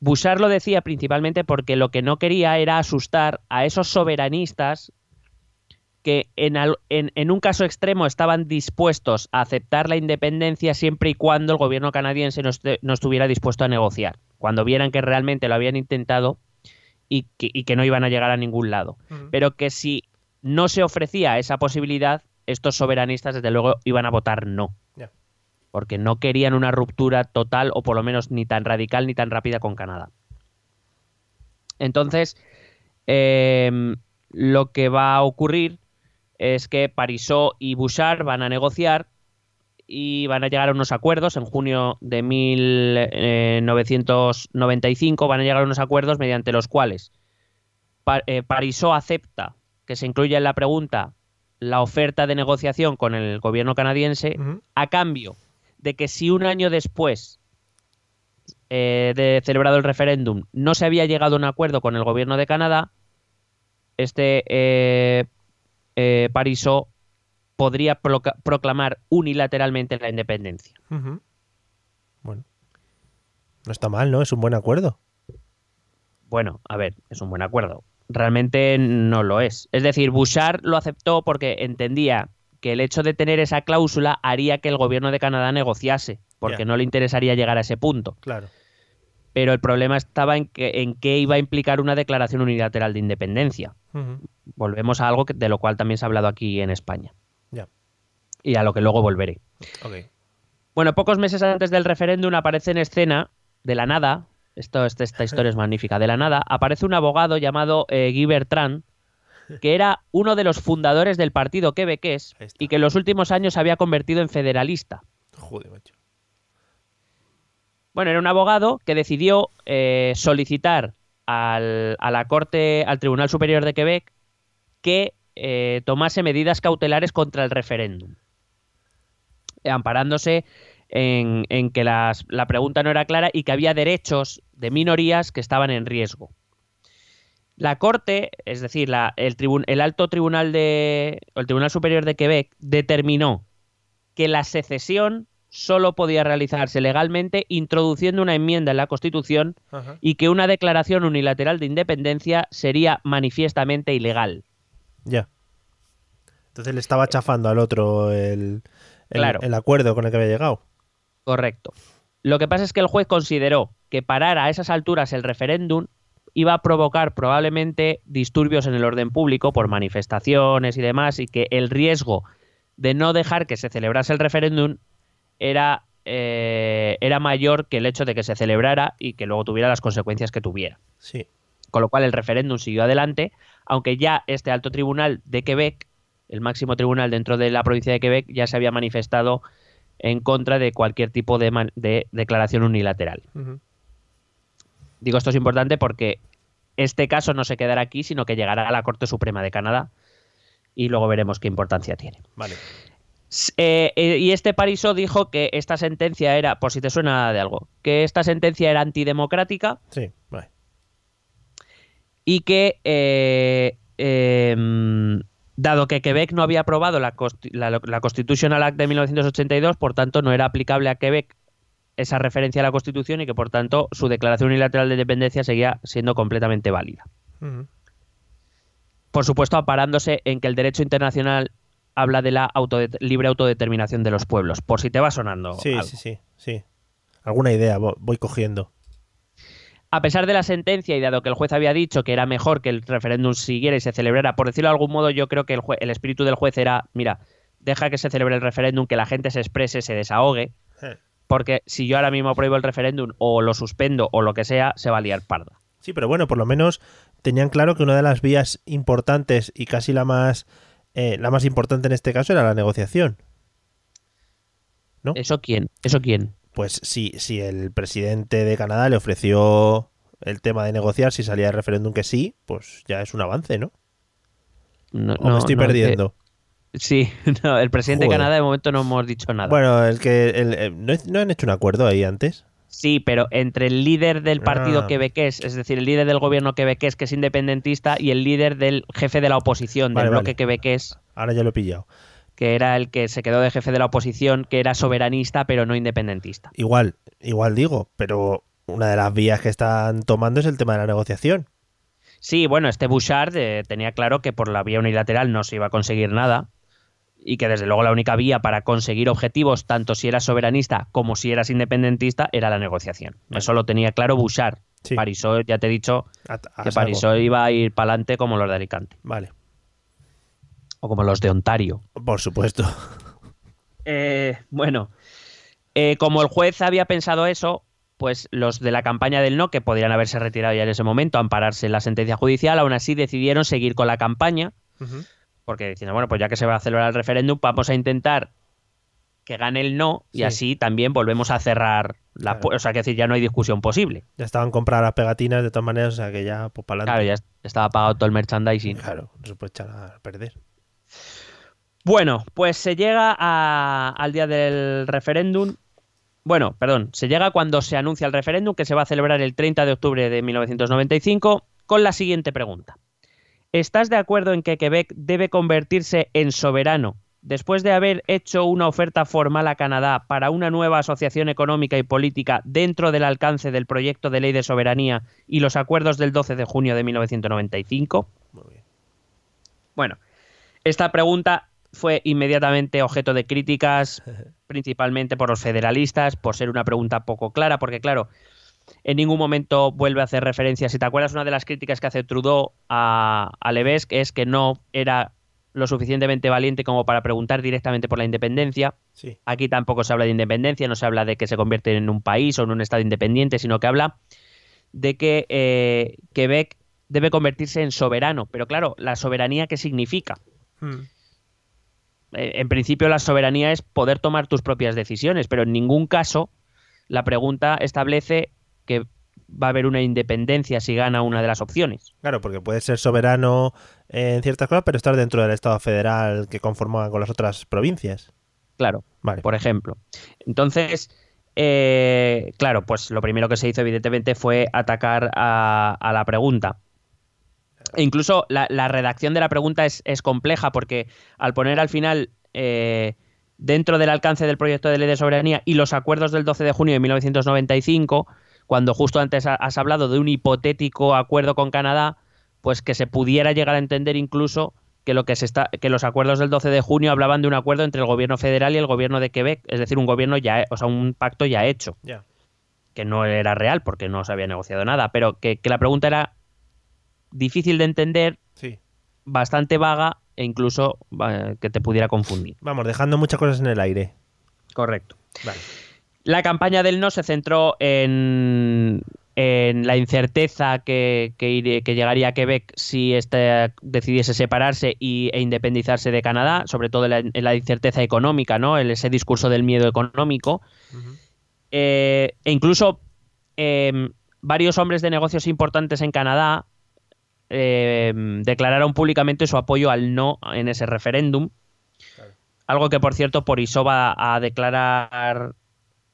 Speaker 3: Bouchard lo decía principalmente porque lo que no quería era asustar a esos soberanistas que en, al- en- en un caso extremo estaban dispuestos a aceptar la independencia siempre y cuando el gobierno canadiense no, no estuviera dispuesto a negociar. Cuando vieran que realmente lo habían intentado y que- y que no iban a llegar a ningún lado pero que si no se ofrecía esa posibilidad, estos soberanistas desde luego iban a votar no. Porque no querían una ruptura total o por lo menos ni tan radical ni tan rápida con Canadá. Entonces, em, lo que va a ocurrir es que Parisot y Bouchard van a negociar y van a llegar a unos acuerdos en junio de 1995 van a llegar a unos acuerdos mediante los cuales eh, Parisot acepta que se incluya en la pregunta la oferta de negociación con el gobierno canadiense a cambio de que si un año después eh, de celebrado el referéndum no se había llegado a un acuerdo con el gobierno de Canadá, este eh, eh, Parisot podría proclamar unilateralmente la independencia.
Speaker 2: Bueno. No está mal, ¿no? Es un buen acuerdo.
Speaker 3: Bueno, a ver, es un buen acuerdo. Realmente no lo es. Es decir, Bouchard lo aceptó porque entendía que el hecho de tener esa cláusula haría que el gobierno de Canadá negociase, porque no le interesaría llegar a ese punto.
Speaker 2: Claro.
Speaker 3: Pero el problema estaba en que, en qué iba a implicar una declaración unilateral de independencia. Volvemos a algo que- de lo cual también se ha hablado aquí en España.
Speaker 2: Ya.
Speaker 3: Y a lo que luego volveré.
Speaker 2: Ok.
Speaker 3: Bueno, pocos meses antes del referéndum aparece en escena, de la nada, esto, este- esta historia es magnífica, de la nada, aparece un abogado llamado eh, Guy Bertrand, que era uno de los fundadores del partido quebequés y que en los últimos años se había convertido en federalista.
Speaker 2: Joder, macho.
Speaker 3: Bueno, era un abogado que decidió eh, solicitar al, a la Corte, al Tribunal Superior de Quebec, que eh, tomase medidas cautelares contra el referéndum, eh, amparándose en, en que las- la pregunta no era clara y que había derechos de minorías que estaban en riesgo. La Corte, es decir, la- el, tribun- el Alto Tribunal de, el Tribunal Superior de Quebec determinó que la secesión solo podía realizarse legalmente introduciendo una enmienda en la Constitución
Speaker 2: Ajá.
Speaker 3: y que una declaración unilateral de independencia sería manifiestamente ilegal.
Speaker 2: Ya. Entonces le estaba chafando al otro el, el,
Speaker 3: Claro.
Speaker 2: el acuerdo con el que había llegado.
Speaker 3: Correcto. Lo que pasa es que el juez consideró que parar a esas alturas el referéndum iba a provocar probablemente disturbios en el orden público por manifestaciones y demás y que el riesgo de no dejar que se celebrase el referéndum era, eh, era mayor que el hecho de que se celebrara y que luego tuviera las consecuencias que tuviera.
Speaker 2: Sí.
Speaker 3: Con lo cual el referéndum siguió adelante, aunque ya este alto tribunal de Quebec, el máximo tribunal dentro de la provincia de Quebec, ya se había manifestado en contra de cualquier tipo de, man- de declaración unilateral. Digo esto es importante porque este caso no se quedará aquí, sino que llegará a la Corte Suprema de Canadá y luego veremos qué importancia tiene.
Speaker 2: Vale.
Speaker 3: Eh, eh, y este Parisot dijo que esta sentencia era, por si te suena de algo, que esta sentencia era antidemocrática
Speaker 2: Sí, vale.
Speaker 3: y que, eh, eh, dado que Quebec no había aprobado la, la, la Constitutional Act de 1982, por tanto no era aplicable a Quebec esa referencia a la Constitución y que por tanto su declaración unilateral de independencia seguía siendo completamente válida. Por supuesto, aparándose en que el derecho internacional habla de la autodet- libre autodeterminación de los pueblos, por si te va sonando.
Speaker 2: Sí,
Speaker 3: algo.
Speaker 2: sí, sí, sí. Alguna idea vo- voy cogiendo.
Speaker 3: A pesar de la sentencia y dado que el juez había dicho que era mejor que el referéndum siguiera y se celebrara, por decirlo de algún modo, yo creo que el, jue- el espíritu del juez era, mira, deja que se celebre el referéndum, que la gente se exprese, se desahogue, porque si yo ahora mismo prohíbo el referéndum o lo suspendo o lo que sea, se va a liar parda.
Speaker 2: Sí, pero bueno, por lo menos tenían claro que una de las vías importantes y casi la más eh, la más importante en este caso era la negociación. ¿No?
Speaker 3: ¿Eso quién? ¿Eso quién?
Speaker 2: Pues si, si el presidente de Canadá le ofreció el tema de negociar si salía el referéndum que sí, pues ya es un avance, ¿no?
Speaker 3: No,
Speaker 2: O me estoy
Speaker 3: no, que-
Speaker 2: perdiendo.
Speaker 3: Sí, no, el presidente
Speaker 2: Joder.
Speaker 3: de Canadá de momento no hemos dicho nada.
Speaker 2: Bueno, el que el- eh, ¿no, ¿no han hecho un acuerdo ahí antes?
Speaker 3: Sí, pero entre el líder del partido
Speaker 2: Ah.
Speaker 3: quebequés, es decir, el líder del gobierno quebequés que es independentista y el líder del jefe de la oposición
Speaker 2: Vale,
Speaker 3: del bloque
Speaker 2: vale.
Speaker 3: quebequés,
Speaker 2: Ahora ya lo he pillado.
Speaker 3: Que era el que se quedó de jefe de la oposición, que era soberanista pero no independentista.
Speaker 2: Igual, igual digo, pero una de las vías que están tomando es el tema de la negociación.
Speaker 3: Sí, bueno, este Bouchard eh, tenía claro que por la vía unilateral no se iba a conseguir nada y que desde luego la única vía para conseguir objetivos, tanto si eras soberanista como si eras independentista, era la negociación. Eso lo tenía claro Bouchard.
Speaker 2: Sí.
Speaker 3: Parisot, ya te he dicho
Speaker 2: A- a
Speaker 3: que. Parisot iba a ir para adelante como los de Alicante
Speaker 2: Vale,
Speaker 3: o como los de Ontario.
Speaker 2: por supuesto.
Speaker 3: Eh, bueno, eh, como el juez había pensado eso, pues los de la campaña del no, que podrían haberse retirado ya en ese momento, ampararse en la sentencia judicial, aún así decidieron seguir con la campaña, porque diciendo, bueno, pues ya que se va a celebrar el referéndum, vamos a intentar que gane el no y
Speaker 2: Sí.
Speaker 3: así también volvemos a cerrar la
Speaker 2: Claro.
Speaker 3: O sea, que decir, ya no hay discusión posible.
Speaker 2: Ya estaban compradas las pegatinas de todas maneras, o sea que ya, pues para
Speaker 3: Claro, ya estaba pagado todo el merchandising.
Speaker 2: Claro, no se puede echar a perder.
Speaker 3: Bueno, pues se llega a- al día del referéndum. Bueno, perdón, se llega cuando se anuncia el referéndum que se va a celebrar el 30 de octubre de 1995 con la siguiente pregunta. ¿Estás de acuerdo en que Quebec debe convertirse en soberano después de haber hecho una oferta formal a Canadá para una nueva asociación económica y política dentro del alcance del proyecto de ley de soberanía y los acuerdos del 12 de junio de 1995?
Speaker 2: Muy bien.
Speaker 3: Bueno, esta pregunta fue inmediatamente objeto de críticas, principalmente por los federalistas, por ser una pregunta poco clara, porque claro, en ningún momento vuelve a hacer referencia. Si te acuerdas, una de las críticas que hace Trudeau a, a Levesque es que no era lo suficientemente valiente como para preguntar directamente por la independencia.
Speaker 2: Sí.
Speaker 3: Aquí tampoco se habla de independencia, no se habla de que se convierte en un país o en un estado independiente, sino que habla de que eh, Quebec debe convertirse en soberano. Pero claro, ¿la soberanía qué significa?
Speaker 2: Mm.
Speaker 3: Eh, en principio la soberanía es poder tomar tus propias decisiones, pero en ningún caso la pregunta establece que va a haber una independencia si gana una de las opciones.
Speaker 2: Claro, porque puede ser soberano en ciertas cosas, pero estar dentro del Estado federal que conforma con las otras provincias.
Speaker 3: Claro,
Speaker 2: Vale.
Speaker 3: por ejemplo. Entonces, eh, claro, pues lo primero que se hizo evidentemente fue atacar a, a la pregunta. E incluso la, la redacción de la pregunta es, es compleja porque al poner al final eh, dentro del alcance del proyecto de ley de soberanía y los acuerdos del 12 de junio de 1995, cuando justo antes ha- has hablado de un hipotético acuerdo con Canadá, pues que se pudiera llegar a entender incluso que lo que se está que los acuerdos del 12 de junio hablaban de un acuerdo entre el gobierno federal y el gobierno de Quebec, es decir, un gobierno ya, o sea, un pacto ya hecho, que no era real porque no se había negociado nada, pero que, que la pregunta era difícil de entender,
Speaker 2: Sí.
Speaker 3: bastante vaga e incluso eh, que te pudiera confundir.
Speaker 2: Vamos, dejando muchas cosas en el aire.
Speaker 3: Correcto.
Speaker 2: Vale.
Speaker 3: La campaña del no se centró en, en la incerteza que, que, que, llegaría a Quebec si este decidiese separarse y, e independizarse de Canadá, sobre todo en la, incerteza económica, ¿no? ese discurso del miedo económico. Eh, e incluso em, varios hombres de negocios importantes en Canadá em, declararon públicamente su apoyo al no en ese referéndum. Algo que, por cierto, Porisó va a declarar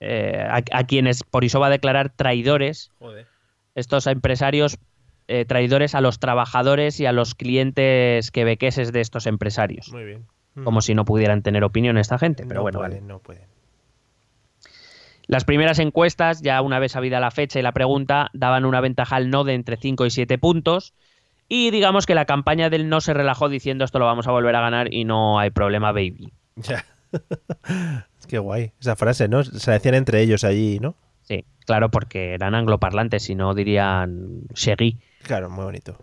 Speaker 3: eh, a, quienes Porisó va a declarar traidores. Estos empresarios eh, traidores a los trabajadores y a los clientes quebequeses de estos empresarios.
Speaker 2: Muy bien.
Speaker 3: Como si no pudieran tener opinión esta gente, pero bueno. vale.
Speaker 2: no pueden.
Speaker 3: Las primeras encuestas, ya una vez sabida la fecha y la pregunta, daban una ventaja al no de entre 5 y 7 puntos. Y digamos que la campaña del no se relajó diciendo esto lo vamos a volver a ganar y no hay problema, baby.
Speaker 2: Ya. es que guay. Esa frase, ¿no? Se decían entre ellos allí, ¿no?
Speaker 3: Sí, claro, porque eran angloparlantes, si no dirían Sherry.
Speaker 2: Claro, muy bonito.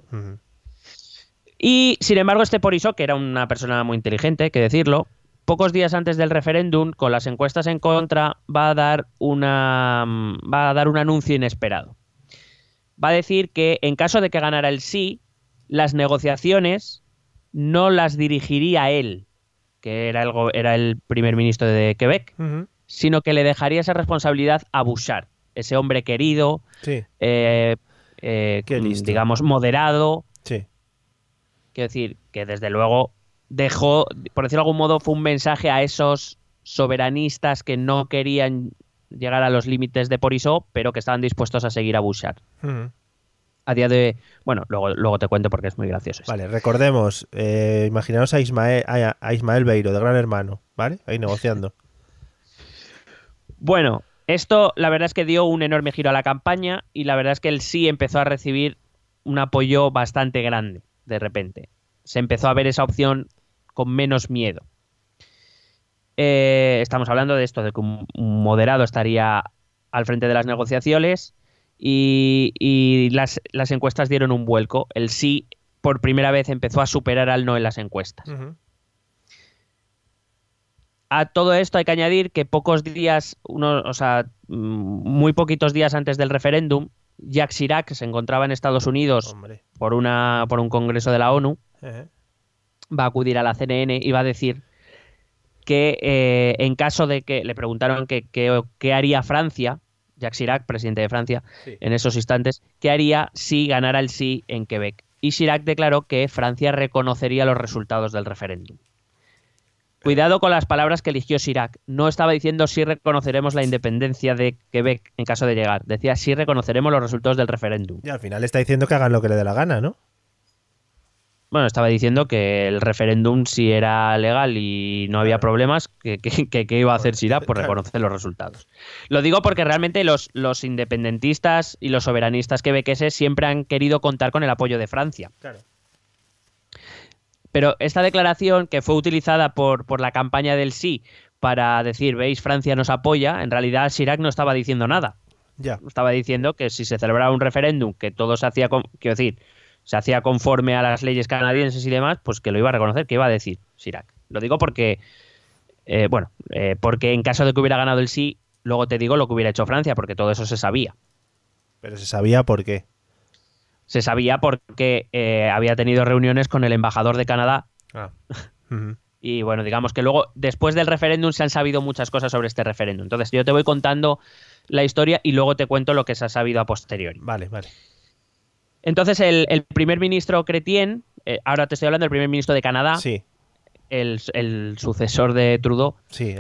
Speaker 3: Y sin embargo, este Porisó, que era una persona muy inteligente, hay que decirlo, pocos días antes del referéndum, con las encuestas en contra, va a dar una va a dar un anuncio inesperado. Va a decir que en caso de que ganara el sí, las negociaciones no las dirigiría él, que era el, era el primer ministro de Quebec, sino que le dejaría esa responsabilidad a Bouchard, ese hombre querido, eh, eh, digamos, moderado.
Speaker 2: Sí.
Speaker 3: Quiero decir que desde luego dejó, por decirlo de algún modo, fue un mensaje a esos soberanistas que no querían llegar a los límites de Porisó, pero que estaban dispuestos a seguir a Bouchard. A día de... Bueno, luego, luego te cuento porque es muy gracioso.
Speaker 2: Vale, recordemos, eh, imaginaos a Ismael, a, Ismael Beiro, de Gran Hermano, ¿vale? Ahí negociando.
Speaker 3: bueno, esto la verdad es que dio un enorme giro a la campaña y la verdad es que él sí empezó a recibir un apoyo bastante grande de repente. Se empezó a ver esa opción con menos miedo. Eh, estamos hablando de esto, de que un, moderado estaría al frente de las negociaciones y, las, encuestas dieron un vuelco. El sí, por primera vez, empezó a superar al no en las encuestas. A todo esto hay que añadir que pocos días, uno, o sea, muy poquitos días antes del referéndum, Jacques Chirac se encontraba en Estados Unidos por, una, por un congreso de la ONU va a acudir a la CNN y va a decir que eh, en caso de que le preguntaron qué haría Francia, Jacques Chirac, presidente de Francia, en esos instantes, qué haría si ganara el sí en Quebec. Y Chirac declaró que Francia reconocería los resultados del referéndum. Cuidado con las palabras que eligió Chirac. No estaba diciendo si reconoceremos la independencia de Quebec en caso de llegar. Decía si reconoceremos los resultados del referéndum.
Speaker 2: Y al final está diciendo que hagan lo que le dé la gana, ¿no?
Speaker 3: Bueno, estaba diciendo que el referéndum, si era legal y no había problemas, que, iba a hacer Sira por reconocer los resultados. Lo digo porque realmente los, los independentistas y los soberanistas quebequeses siempre han querido contar con el apoyo de Francia.
Speaker 2: Claro.
Speaker 3: Pero esta declaración que fue utilizada por, por la campaña del sí para decir, veis, Francia nos apoya, en realidad Chirac no estaba diciendo nada.
Speaker 2: Ya.
Speaker 3: Estaba diciendo que si se celebraba un referéndum que todo se hacía, con, quiero decir, se hacía conforme a las leyes canadienses y demás, pues que lo iba a reconocer, que iba a decir Chirac. Lo digo porque, eh, bueno, eh, porque en caso de que hubiera ganado el sí, luego te digo lo que hubiera hecho Francia, porque todo eso se sabía.
Speaker 2: Pero se sabía por qué.
Speaker 3: Se sabía porque eh, había tenido reuniones con el embajador de Canadá.
Speaker 2: Ah.
Speaker 3: Y bueno, digamos que luego, después del referéndum, se han sabido muchas cosas sobre este referéndum. Entonces, yo te voy contando la historia y luego te cuento lo que se ha sabido a posteriori.
Speaker 2: Vale, vale.
Speaker 3: Entonces, el, primer ministro Cretien, eh, ahora te estoy hablando del primer ministro de Canadá,
Speaker 2: sí.
Speaker 3: el, sucesor de Trudeau,
Speaker 2: sí,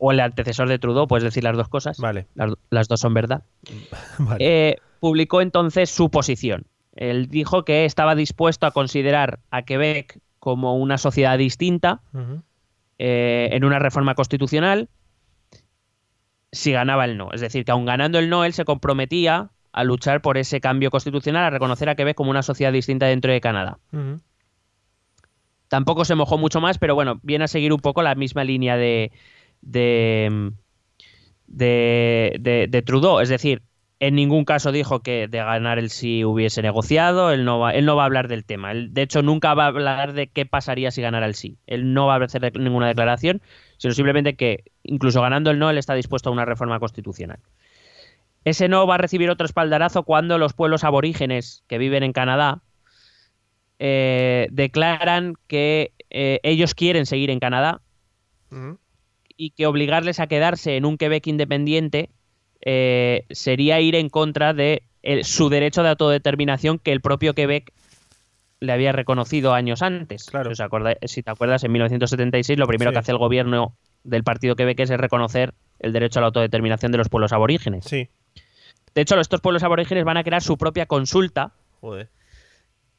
Speaker 3: o, el antecesor de Trudeau, puedes decir las dos cosas,
Speaker 2: vale.
Speaker 3: las, dos son verdad, eh, publicó entonces su posición. Él dijo que estaba dispuesto a considerar a Quebec como una sociedad distinta eh, en una reforma constitucional si ganaba el no. Es decir, que aun ganando el no, él se comprometía a luchar por ese cambio constitucional, a reconocer a Quebec como una sociedad distinta dentro de Canadá. Tampoco se mojó mucho más, pero bueno, viene a seguir un poco la misma línea de, de, de, Trudeau. Es decir, en ningún caso dijo que de ganar el sí hubiese negociado, él no va, él no va a hablar del tema. Él, de hecho, nunca va a hablar de qué pasaría si ganara el sí. Él no va a hacer ninguna declaración, sino simplemente que, incluso ganando el no, él está dispuesto a una reforma constitucional. Ese no va a recibir otro espaldarazo cuando los pueblos aborígenes que viven en Canadá eh, declaran que eh, ellos quieren seguir en Canadá y que obligarles a quedarse en un Quebec independiente eh, sería ir en contra de el- su derecho de autodeterminación que el propio Quebec le había reconocido años antes.
Speaker 2: Claro.
Speaker 3: Si, acorda- si te acuerdas, en 1976 lo primero
Speaker 2: Sí.
Speaker 3: que hace el gobierno del partido quebequés es reconocer el derecho a la autodeterminación de los pueblos aborígenes.
Speaker 2: Sí.
Speaker 3: De hecho, estos pueblos aborígenes van a crear su propia consulta
Speaker 2: Joder.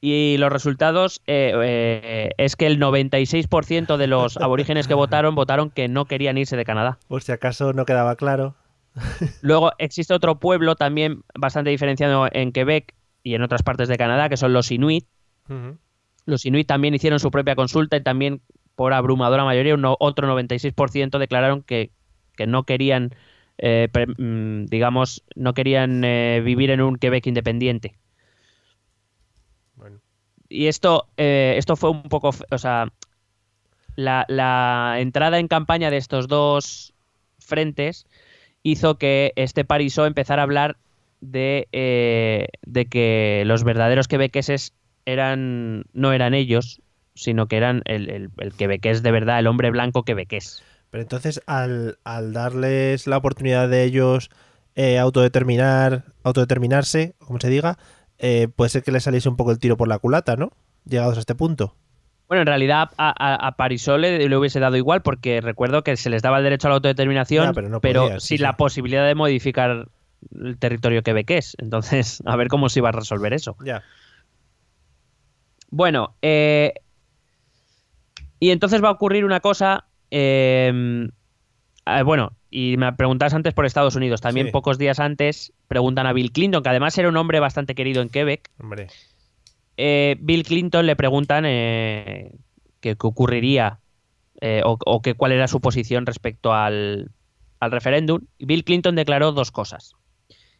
Speaker 3: y los resultados eh, eh, es que el 96% de los aborígenes que votaron votaron que no querían irse de Canadá.
Speaker 2: Por si acaso no quedaba claro.
Speaker 3: Luego existe otro pueblo también bastante diferenciado en Quebec y en otras partes de Canadá, que son los Inuit. Los Inuit también hicieron su propia consulta y también por abrumadora mayoría, un otro 96% declararon que, que no querían, eh, pre- mm, digamos, no querían eh, vivir en un Quebec independiente.
Speaker 2: Bueno.
Speaker 3: Y esto, eh, esto fue un poco, o sea, la, la entrada en campaña de estos dos frentes hizo que este Parisot empezara a hablar de, eh, de que los verdaderos quebequeses eran, no eran ellos, sino que eran el, el, el quebequés de verdad, el hombre blanco quebequés.
Speaker 2: Pero entonces, al, al darles la oportunidad de ellos eh, autodeterminar, autodeterminarse, como se diga, eh, puede ser que les saliese un poco el tiro por la culata, ¿no? Llegados a este punto.
Speaker 3: Bueno, en realidad a, a, a Parisot le, le hubiese dado igual porque recuerdo que se les daba el derecho a la autodeterminación,
Speaker 2: Ya, pero no
Speaker 3: pero sin
Speaker 2: sí.
Speaker 3: la posibilidad de modificar el territorio quebequés. Entonces, a ver cómo se iba a resolver eso.
Speaker 2: Ya.
Speaker 3: Bueno, eh, y entonces va a ocurrir una cosa. Eh, eh, bueno, y me preguntabas antes por Estados Unidos. También
Speaker 2: Sí.
Speaker 3: pocos días antes preguntan a Bill Clinton, que además era un hombre bastante querido en Quebec.
Speaker 2: Hombre.
Speaker 3: Eh, Bill Clinton le preguntan eh, qué ocurriría eh, o, o que cuál era su posición respecto al, al referéndum. Y Bill Clinton declaró dos cosas.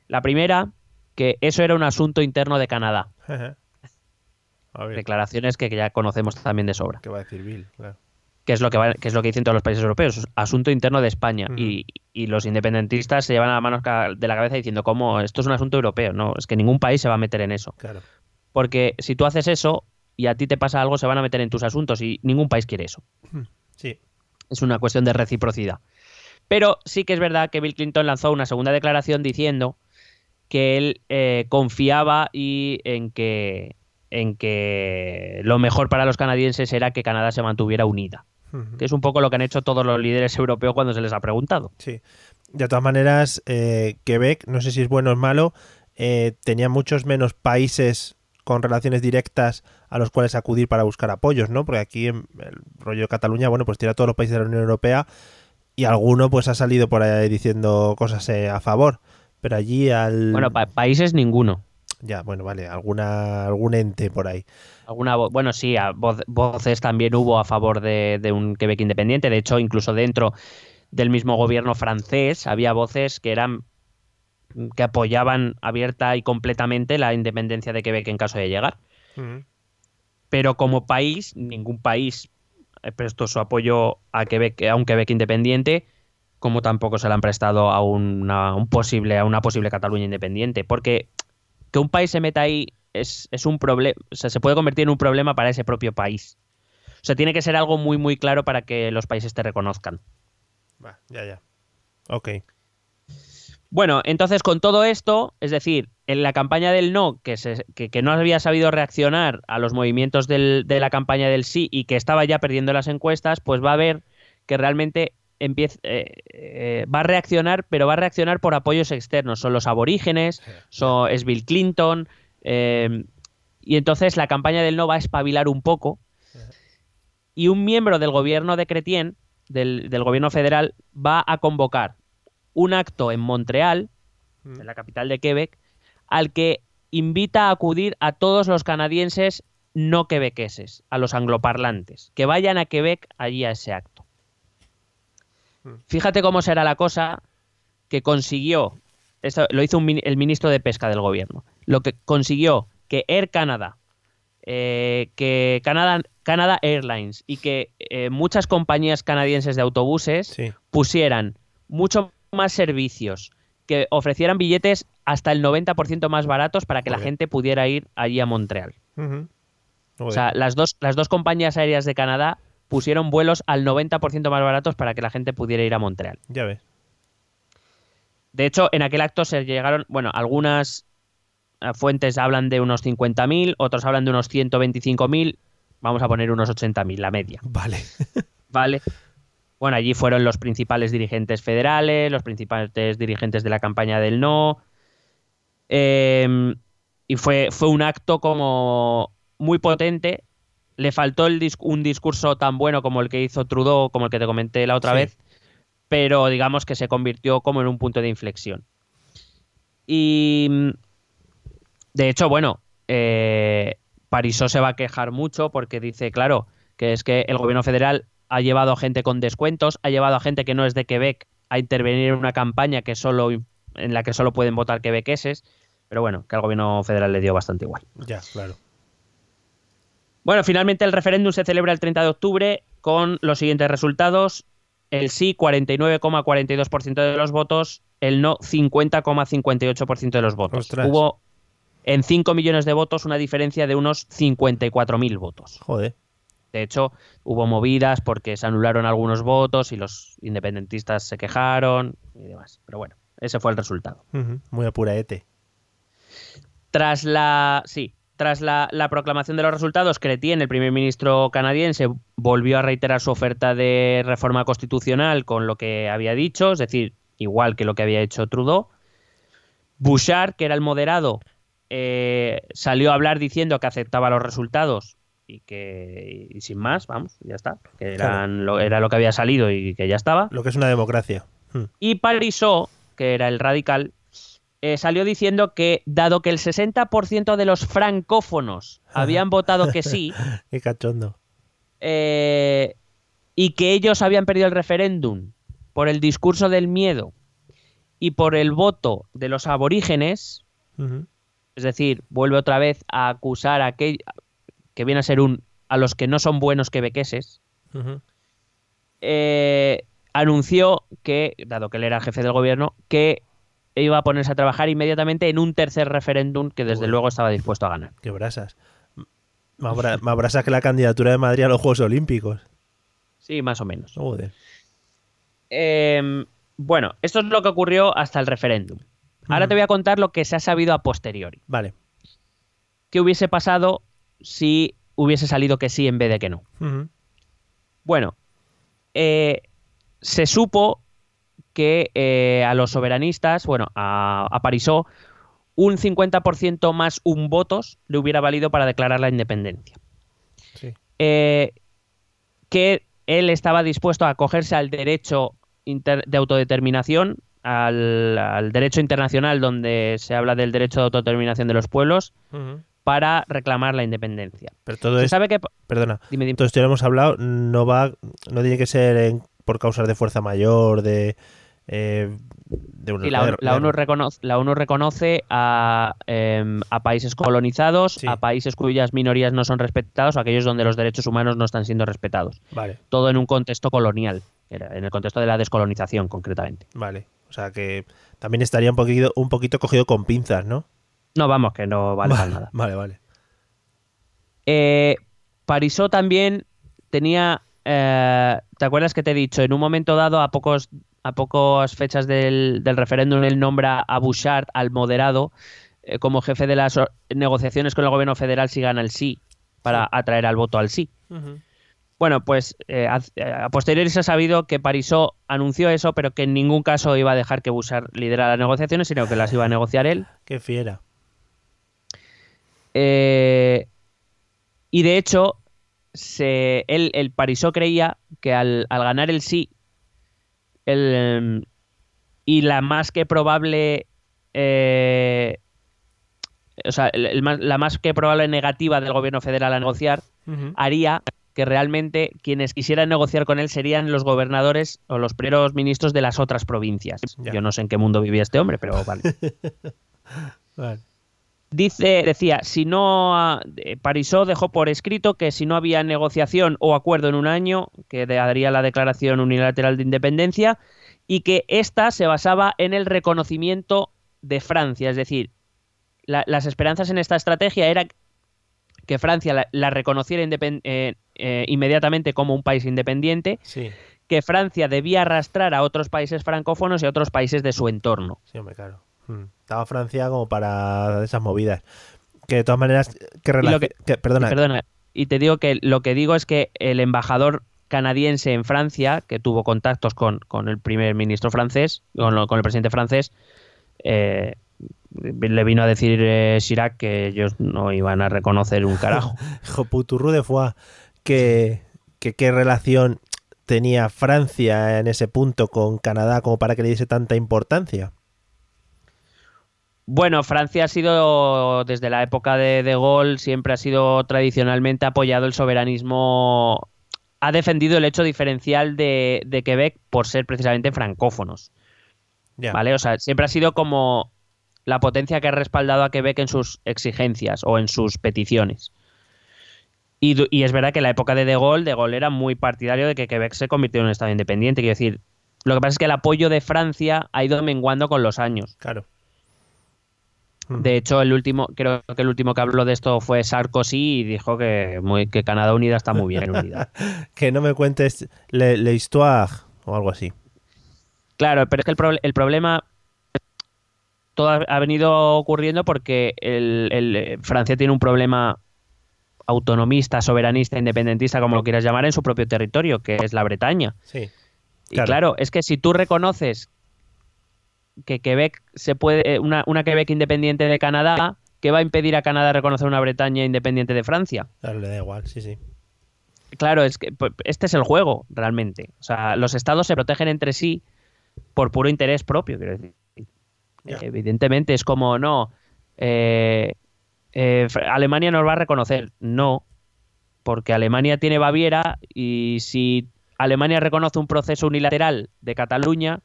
Speaker 3: La primera, que eso era un asunto interno de Canadá.
Speaker 2: A ver,
Speaker 3: Declaraciones que ya conocemos también de sobra.
Speaker 2: ¿qué va a decir Bill? Claro.
Speaker 3: Que es lo que, va- que es lo que dicen todos los países europeos, asunto interno de España.
Speaker 2: Ujú.
Speaker 3: y, y los independentistas se llevan las manos ca- de la cabeza diciendo, ¿cómo? Esto es un asunto europeo. No, es que ningún país se va a meter en eso.
Speaker 2: Claro.
Speaker 3: Porque si tú haces eso y a ti te pasa algo, se van a meter en tus asuntos y ningún país quiere eso.
Speaker 2: Sí.
Speaker 3: Es una cuestión de reciprocidad. Pero sí que es verdad que Bill Clinton lanzó una segunda declaración diciendo que él eh, confiaba y en que en que lo mejor para los canadienses era que Canadá se mantuviera unida, Que es un poco lo que han hecho todos los líderes europeos cuando se les ha preguntado.
Speaker 2: Sí. De todas maneras, eh, Quebec, no sé si es bueno o es malo, eh, tenía muchos menos países con relaciones directas a los cuales acudir para buscar apoyos, ¿no? Porque aquí en el rollo de Cataluña, bueno, pues tiene a todos los países de la Unión Europea y alguno pues ha salido por ahí diciendo cosas eh, a favor. Pero allí al...
Speaker 3: Bueno, pa- países ninguno.
Speaker 2: Ya, bueno, vale, alguna, algún ente por ahí.
Speaker 3: Alguna vo- bueno, sí, a voz- voces también hubo a favor de, de un Quebec independiente. De hecho, incluso dentro del mismo gobierno francés había voces que eran que apoyaban abierta y completamente la independencia de Quebec en caso de llegar. Pero como país, ningún país prestó su apoyo a Quebec, a un Quebec independiente, como tampoco se le han prestado a una, un posible, a una posible Cataluña independiente. Porque que un país se meta ahí es, es un problema, o sea, se puede convertir en un problema para ese propio país. O sea, tiene que ser algo muy, muy claro para que los países te reconozcan.
Speaker 2: Va, ya, ya. Ok.
Speaker 3: Bueno, entonces con todo esto, es decir, en la campaña del no, que, se- que, que no había sabido reaccionar a los movimientos del- de la campaña del sí y que estaba ya perdiendo las encuestas, pues va a ver que realmente empieza, eh, eh, va a reaccionar, pero va a reaccionar por apoyos externos. Son los aborígenes, son, es Bill Clinton, eh, y entonces la campaña del no va a espabilar un poco. Y un miembro del gobierno de Cretien, del, del gobierno federal, va a convocar un acto en Montreal, en la capital de Quebec, al que invita a acudir a todos los canadienses no quebequeses, a los angloparlantes, que vayan a Quebec allí a ese acto. Fíjate cómo será la cosa que consiguió, esto lo hizo un el ministro de Pesca del gobierno, lo que consiguió que Air Canada, eh, que Canada, Canada Airlines y que eh, muchas compañías canadienses de autobuses
Speaker 2: Sí.
Speaker 3: pusieran mucho más servicios que ofrecieran billetes hasta el 90% más baratos para que la gente pudiera ir allí a Montreal. O sea, las dos, las dos compañías aéreas de Canadá pusieron vuelos al 90% más baratos para que la gente pudiera ir a Montreal.
Speaker 2: ya ves.
Speaker 3: De hecho, en aquel acto se llegaron, bueno, algunas eh, fuentes hablan de unos 50.000, otros hablan de unos 125.000, vamos a poner unos 80.000, la media,
Speaker 2: Vale.
Speaker 3: ¿vale? Bueno, allí fueron los principales dirigentes federales, los principales dirigentes de la campaña del no, eh, y fue, fue un acto como muy potente. Le faltó el dis- un discurso tan bueno como el que hizo Trudeau, como el que te comenté la otra
Speaker 2: Sí.
Speaker 3: vez, pero digamos que se convirtió como en un punto de inflexión. Y de hecho, bueno, eh, se va a quejar mucho porque dice, claro, que es que el gobierno federal ha llevado a gente con descuentos, ha llevado a gente que no es de Quebec a intervenir en una campaña que solo en la que solo pueden votar quebequeses, pero bueno, que al gobierno federal le dio bastante igual.
Speaker 2: Ya, claro.
Speaker 3: Bueno, finalmente el referéndum se celebra el 30 de octubre con los siguientes resultados. El sí, 49,42% de los votos. El no, 50,58% de los votos.
Speaker 2: Ostras.
Speaker 3: Hubo en 5 millones de votos una diferencia de unos 54.000 votos.
Speaker 2: Joder.
Speaker 3: De hecho, hubo movidas porque se anularon algunos votos y los independentistas se quejaron y demás. Pero bueno, ese fue el resultado.
Speaker 2: Ujú. Muy apuraete.
Speaker 3: Tras la. Sí. Tras la, la proclamación de los resultados, Chrétien, el primer ministro canadiense, volvió a reiterar su oferta de reforma constitucional con lo que había dicho, es decir, igual que lo que había hecho Trudeau. Bouchard, que era el moderado, eh, salió a hablar diciendo que aceptaba los resultados y que, y sin más, vamos, ya está, que eran lo, era lo que había salido y que ya estaba.
Speaker 2: Lo que es una democracia. Mm.
Speaker 3: Y Parisot, que era el radical, eh, salió diciendo que, dado que el 60% de los francófonos habían votado que sí,
Speaker 2: Qué cachondo.
Speaker 3: eh, y que ellos habían perdido el referéndum por el discurso del miedo y por el voto de los aborígenes, es decir, vuelve otra vez a acusar a aquel, que viene a ser un a los que no son buenos quebequeses, eh, anunció que, dado que él era jefe del gobierno, que iba a ponerse a trabajar inmediatamente en un tercer referéndum que desde
Speaker 2: Uy.
Speaker 3: luego estaba dispuesto a ganar.
Speaker 2: Qué brasas. Más, bra- más brasas que la candidatura de Madrid a los Juegos Olímpicos.
Speaker 3: Sí, más o menos.
Speaker 2: Joder.
Speaker 3: Eh, bueno, esto es lo que ocurrió hasta el referéndum. Ahora
Speaker 2: Ujú.
Speaker 3: te voy a contar lo que se ha sabido a posteriori.
Speaker 2: Vale.
Speaker 3: ¿Qué hubiese pasado si hubiese salido que sí en vez de que no? Bueno, eh, se supo que eh, a los soberanistas, bueno, a, a Parisot, un 50% más un votos le hubiera valido para declarar la independencia.
Speaker 2: Sí.
Speaker 3: Eh, que él estaba dispuesto a acogerse al derecho de autodeterminación, al, al derecho internacional donde se habla del derecho de autodeterminación de los pueblos, para reclamar la independencia.
Speaker 2: Pero todo
Speaker 3: Se sabe que...
Speaker 2: perdona,
Speaker 3: Dime, dime.
Speaker 2: todo esto ya lo hemos hablado, no va, no tiene que ser en- por causas de fuerza mayor, de, eh, de una
Speaker 3: Sí, la, ONU- la ONU reconoce, la ONU reconoce a, em, a países colonizados,
Speaker 2: Sí.
Speaker 3: a países cuyas minorías no son respetados, o aquellos donde los derechos humanos no están siendo respetados.
Speaker 2: Vale,
Speaker 3: Todo en un contexto colonial, en el contexto de la descolonización, concretamente.
Speaker 2: vale. O sea que también estaría un poquito, un poquito cogido con pinzas, ¿no?
Speaker 3: No, vamos, que no vale para nada.
Speaker 2: Vale, vale.
Speaker 3: Eh, Parisot también tenía. Eh, ¿Te acuerdas que te he dicho? En un momento dado, a pocos a pocas fechas del, del referéndum, él nombra a Bouchard, al moderado, eh, como jefe de las negociaciones con el gobierno federal si gana el sí, para atraer al voto al sí. Bueno, pues eh, a, a posteriori se ha sabido que Parisot anunció eso, pero que en ningún caso iba a dejar que Bouchard liderara las negociaciones, sino que las iba a negociar él.
Speaker 2: Qué fiera.
Speaker 3: Eh, y de hecho, se, él, el Parisot creía que al, al ganar el sí, el, y la más que probable. eh, o sea, el- la más que probable negativa del gobierno federal a negociar haría que realmente quienes quisieran negociar con él serían los gobernadores o los primeros ministros de las otras provincias.
Speaker 2: Ya.
Speaker 3: Yo no sé en qué mundo vivía este hombre, pero vale.
Speaker 2: Vale.
Speaker 3: Dice, decía, si no ah, eh, Parisot dejó por escrito que si no había negociación o acuerdo en un año, que daría la declaración unilateral de independencia, y que ésta se basaba en el reconocimiento de Francia, es decir, las esperanzas en esta estrategia era que Francia la, reconociera eh, eh, inmediatamente como un país independiente, que Francia debía arrastrar a otros países francófonos y a otros países de su entorno.
Speaker 2: Sí, hombre, claro. Hmm. Estaba Francia como para esas movidas. Que de todas maneras, que, perdona.
Speaker 3: perdona. Y te digo que lo que digo es que el embajador canadiense en Francia, que tuvo contactos con, con el primer ministro francés, con, con el presidente francés, eh, le vino a decir eh, Chirac que ellos no iban a reconocer un carajo.
Speaker 2: Joputurru de Foix, que, qué relación tenía Francia en ese punto con Canadá como para que le diese tanta importancia.
Speaker 3: Bueno, Francia ha sido, desde la época de De Gaulle, siempre ha sido tradicionalmente apoyado el soberanismo, ha defendido el hecho diferencial de, Quebec por ser precisamente francófonos. ¿Vale? O sea, siempre ha sido como la potencia que ha respaldado a Quebec en sus exigencias o en sus peticiones. Y, es verdad que en la época de De Gaulle, De Gaulle era muy partidario de que Quebec se convirtiera en un estado independiente. Quiero decir, lo que pasa es que el apoyo de Francia ha ido menguando con los años.
Speaker 2: Claro.
Speaker 3: De hecho, el último, creo que el último que habló de esto fue Sarkozy y dijo que, muy, que Canadá unida está muy bien unida.
Speaker 2: que no me cuentes le, histoire o algo así.
Speaker 3: Claro, pero es que el, el problema todo ha, venido ocurriendo porque el, Francia tiene un problema autonomista, soberanista, independentista, como lo quieras llamar, en su propio territorio, que es la Bretaña.
Speaker 2: Sí.
Speaker 3: Y claro, es que si tú reconoces que Quebec se puede, eh, una, una Quebec independiente de Canadá, ¿qué va a impedir a Canadá reconocer una Bretaña independiente de Francia?
Speaker 2: Claro, le da igual, sí, sí.
Speaker 3: Claro, es que pues, este es el juego, realmente. O sea, los estados se protegen entre sí por puro interés propio, quiero decir. Evidentemente es como, no, eh, eh, Alemania nos va a reconocer. No, porque Alemania tiene Baviera y si Alemania reconoce un proceso unilateral de Cataluña,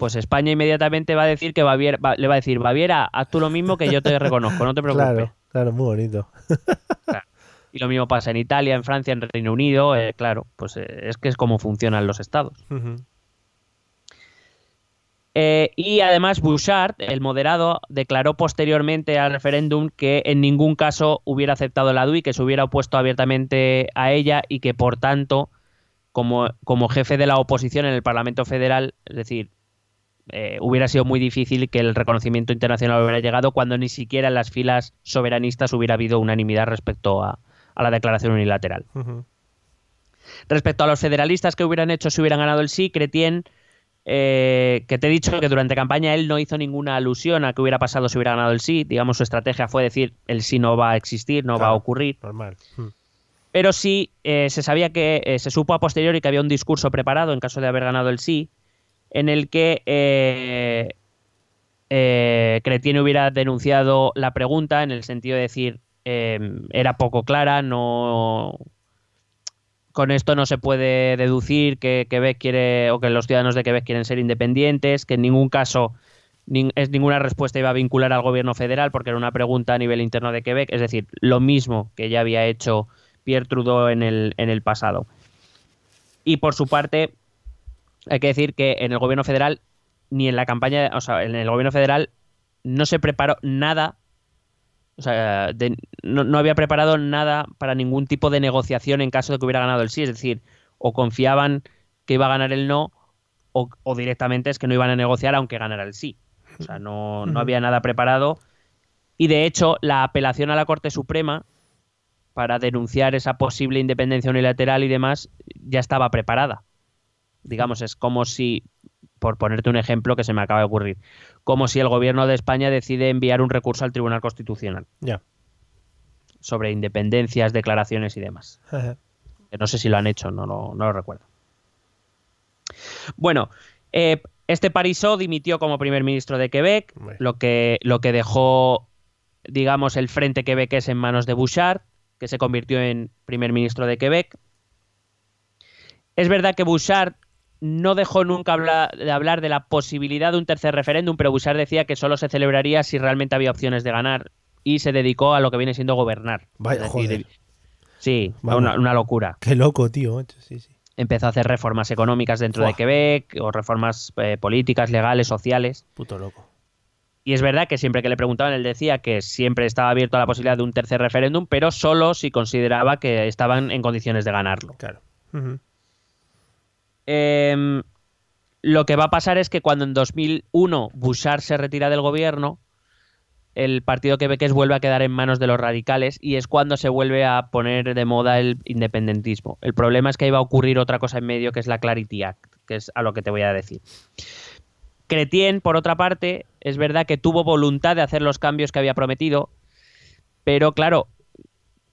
Speaker 3: pues España inmediatamente va a decir que Baviera, le va a decir, Baviera, haz tú lo mismo que yo te reconozco, no te preocupes.
Speaker 2: Claro, claro, muy bonito.
Speaker 3: Y lo mismo pasa en Italia, en Francia, en Reino Unido, eh, claro, pues es que es como funcionan los estados. Eh, y además Bouchard, el moderado, declaró posteriormente al referéndum que en ningún caso hubiera aceptado la DUI, que se hubiera opuesto abiertamente a ella y que por tanto, como, como jefe de la oposición en el Parlamento Federal, es decir, eh, hubiera sido muy difícil que el reconocimiento internacional hubiera llegado cuando ni siquiera en las filas soberanistas hubiera habido unanimidad respecto a, la declaración unilateral. Respecto a los federalistas que hubieran hecho si hubieran ganado el sí, Cretien eh, que te he dicho que durante campaña él no hizo ninguna alusión a que hubiera pasado si hubiera ganado el sí. Digamos, su estrategia fue decir el sí no va a existir, no va a ocurrir.
Speaker 2: Normal. Hmm.
Speaker 3: Pero sí eh, se sabía que eh, se supo a posteriori que había un discurso preparado en caso de haber ganado el sí, en el que eh, Cretien hubiera denunciado la pregunta en el sentido de decir era poco clara, no con esto no se puede deducir que Quebec quiere o que los ciudadanos de Quebec quieren ser independientes, que en ningún caso es ninguna respuesta iba a vincular al gobierno federal porque era una pregunta a nivel interno de Quebec, es decir, lo mismo que ya había hecho Pierre Trudeau en el, en el pasado. Y por su parte, hay que decir que en el gobierno federal, ni en la campaña, o sea, en el gobierno federal no se preparó nada o sea, no, había preparado nada para ningún tipo de negociación en caso de que hubiera ganado el sí. Es decir, o confiaban que iba a ganar el no, o, directamente es que no iban a negociar aunque ganara el sí. O sea, no, no había nada preparado. Y de hecho, la apelación a la Corte Suprema para denunciar esa posible independencia unilateral y demás ya estaba preparada. Digamos, es como si por ponerte un ejemplo que se me acaba de ocurrir, como si el gobierno de España decide enviar un recurso al Tribunal Constitucional.
Speaker 2: Ya.
Speaker 3: Sobre independencias, declaraciones y demás. no sé si lo han hecho, no, no, lo recuerdo. Bueno, eh, este Parisot dimitió como primer ministro de Quebec, lo que, lo que dejó, digamos, el frente quebequés en manos de Bouchard, que se convirtió en primer ministro de Quebec. Es verdad que Bouchard no dejó nunca de hablar de la posibilidad de un tercer referéndum, pero Bouchard decía que solo se celebraría si realmente había opciones de ganar y se dedicó a lo que viene siendo gobernar.
Speaker 2: Vaya, joder.
Speaker 3: Sí, una, locura.
Speaker 2: Qué loco, tío. Sí, sí.
Speaker 3: empezó a hacer reformas económicas dentro de. Quebec o reformas eh, políticas, legales, sociales.
Speaker 2: Puto loco.
Speaker 3: Y es verdad que siempre que le preguntaban, él decía que siempre estaba abierto a la posibilidad de un tercer referéndum, pero solo si consideraba que estaban en condiciones de ganarlo.
Speaker 2: Claro.
Speaker 3: Em, lo que va a pasar es que cuando en 2001 Bouchard se retira del gobierno, el partido quebequés vuelve a quedar en manos de los radicales y es cuando se vuelve a poner de moda el independentismo. El problema es que va a ocurrir otra cosa en medio que es la Clarity Act, que es a lo que te voy a decir. Cretien, por otra parte, es verdad que tuvo voluntad de hacer los cambios que había prometido, pero claro,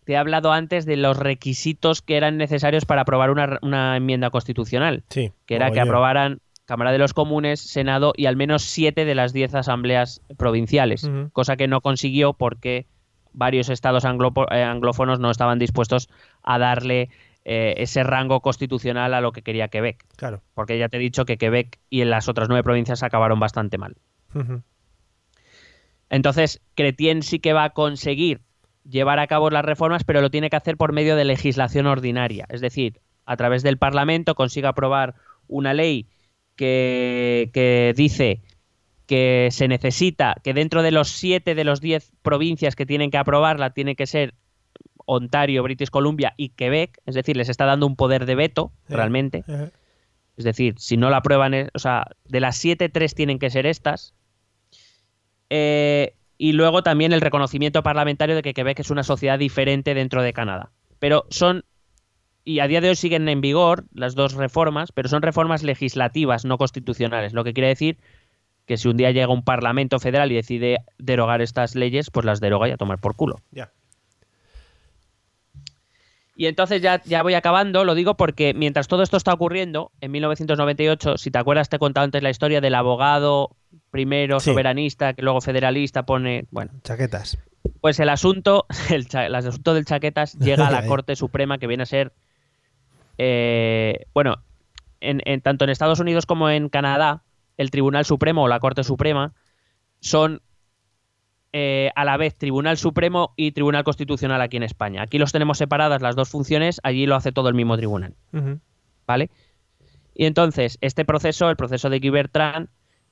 Speaker 3: te he hablado antes de los requisitos que eran necesarios para aprobar una, una enmienda constitucional
Speaker 2: Sí.
Speaker 3: que era que aprobaran Cámara de los Comunes, Senado y al menos siete de las diez asambleas provinciales, cosa que no consiguió porque varios estados anglopo- eh, anglófonos no estaban dispuestos a darle eh, ese rango constitucional a lo que quería Quebec,
Speaker 2: Claro.
Speaker 3: porque ya te he dicho que Quebec y en las otras nueve provincias acabaron bastante mal. Entonces, Cretien sí que va a conseguir llevar a cabo las reformas, pero lo tiene que hacer por medio de legislación ordinaria. Es decir, a través del Parlamento consigue aprobar una ley que, que dice que se necesita, que dentro de los siete de los diez provincias que tienen que aprobarla, tiene que ser Ontario, British Columbia y Quebec. Es decir, les está dando un poder de veto,
Speaker 2: Sí.
Speaker 3: realmente.
Speaker 2: Ajá.
Speaker 3: Es decir, si no la aprueban, eh, o sea, de las siete, tres tienen que ser estas. Eh, y luego también el reconocimiento parlamentario de que Quebec es una sociedad diferente dentro de Canadá. Pero son, y a día de hoy siguen en vigor las dos reformas, pero son reformas legislativas, no constitucionales. Lo que quiere decir que si un día llega un parlamento federal y decide derogar estas leyes, pues las deroga y a tomar por culo.
Speaker 2: Ya.
Speaker 3: Y entonces ya, ya voy acabando, lo digo porque mientras todo esto está ocurriendo, en 1998, si te acuerdas, te he contado antes la historia del abogado primero
Speaker 2: Sí.
Speaker 3: soberanista, que luego federalista pone, bueno,
Speaker 2: Chaquetas.
Speaker 3: pues el asunto, el, el asunto del chaquetas llega a la. Corte Suprema que viene a ser, eh, bueno, en, en- tanto en Estados Unidos como en Canadá, el Tribunal Supremo o la Corte Suprema son eh, a la vez Tribunal Supremo y Tribunal Constitucional aquí en España. Aquí los tenemos separadas las dos funciones, allí lo hace todo el mismo tribunal. ¿vale? Y entonces, este proceso, el proceso de Guy Bertrand,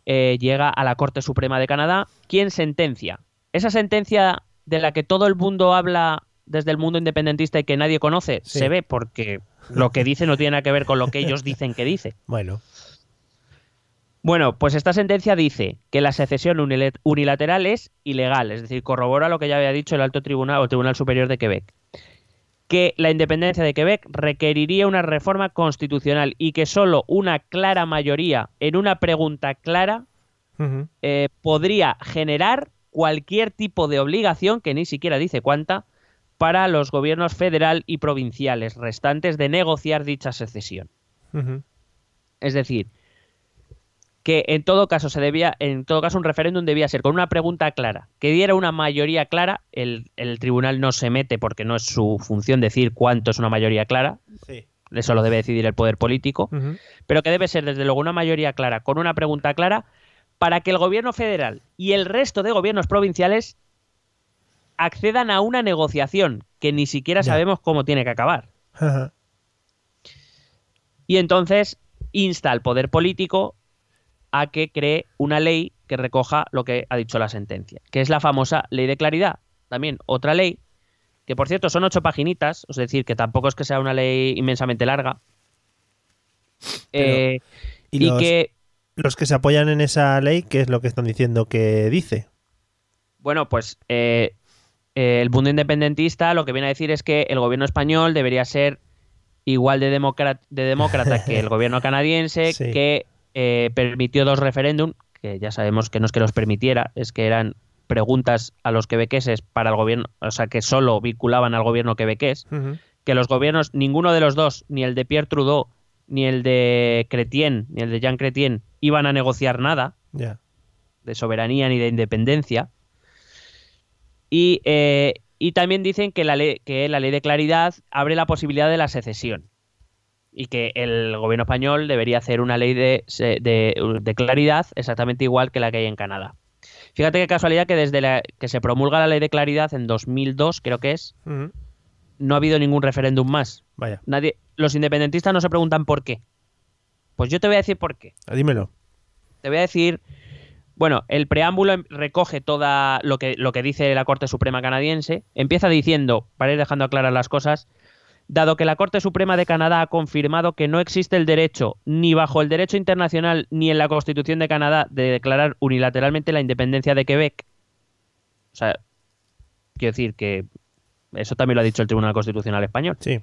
Speaker 3: eh, llega a la Corte Suprema de Canadá, quien sentencia. Esa sentencia de la que todo el mundo habla desde el mundo independentista y que nadie conoce,
Speaker 2: Sí.
Speaker 3: se ve porque lo que dice no tiene nada que ver con lo que ellos dicen que dice.
Speaker 2: Bueno.
Speaker 3: Bueno, pues esta sentencia dice que la secesión unilateral es ilegal, es decir, corrobora lo que ya había dicho el Alto Tribunal o el Tribunal Superior de Quebec. Que la independencia de Quebec requeriría una reforma constitucional y que solo una clara mayoría en una pregunta clara eh, podría generar cualquier tipo de obligación, que ni siquiera dice cuánta, para los gobiernos federal y provinciales restantes de negociar dicha secesión. Es decir, que en todo caso se debía, en todo caso un referéndum debía ser con una pregunta clara, que diera una mayoría clara, el, el tribunal no se mete porque no es su función decir cuánto es una mayoría clara,
Speaker 2: Sí.
Speaker 3: eso lo debe decidir el poder político, pero que debe ser desde luego una mayoría clara, con una pregunta clara, para que el gobierno federal y el resto de gobiernos provinciales accedan a una negociación que ni siquiera
Speaker 2: Ya.
Speaker 3: sabemos cómo tiene que acabar. Y entonces insta al poder político a que cree una ley que recoja lo que ha dicho la sentencia, que es la famosa ley de claridad. También otra ley, que por cierto son ocho paginitas, es decir, que tampoco es que sea una ley inmensamente larga.
Speaker 2: Pero-
Speaker 3: Eh,
Speaker 2: Y,
Speaker 3: y
Speaker 2: los,
Speaker 3: que,
Speaker 2: los que se apoyan en esa ley, ¿qué es lo que están diciendo que dice?
Speaker 3: bueno, pues eh, eh, el mundo independentista lo que viene a decir es que el gobierno español debería ser igual de, demócrata, de demócrata que el gobierno canadiense,
Speaker 2: Sí.
Speaker 3: que eh, permitió dos referéndum, que ya sabemos que no es que los permitiera, es que eran preguntas a los quebequeses para el gobierno, o sea, que solo vinculaban al gobierno quebequés, que los gobiernos, ninguno de los dos, ni el de Pierre Trudeau, ni el de Chrétien, ni el de Jean Chrétien, iban a negociar nada de soberanía ni de independencia. Y, eh, y también dicen que la, ley, que la ley de claridad abre la posibilidad de la secesión. Y que el gobierno español debería hacer una ley de, de- de claridad exactamente igual que la que hay en Canadá. Fíjate qué casualidad que desde la, que se promulga la ley de claridad en 2002, creo que es, no ha habido ningún referéndum más.
Speaker 2: Vaya.
Speaker 3: Nadie, los independentistas no se preguntan por qué. Pues yo te voy a decir por qué.
Speaker 2: Dímelo.
Speaker 3: Te voy a decir, bueno, el preámbulo recoge toda lo que, lo que dice la Corte Suprema canadiense. Empieza diciendo, para ir dejando claras las cosas, dado que la Corte Suprema de Canadá ha confirmado que no existe el derecho, ni bajo el derecho internacional, ni en la Constitución de Canadá, de declarar unilateralmente la independencia de Quebec. O sea, quiero decir que eso también lo ha dicho el Tribunal Constitucional Español.
Speaker 2: Sí.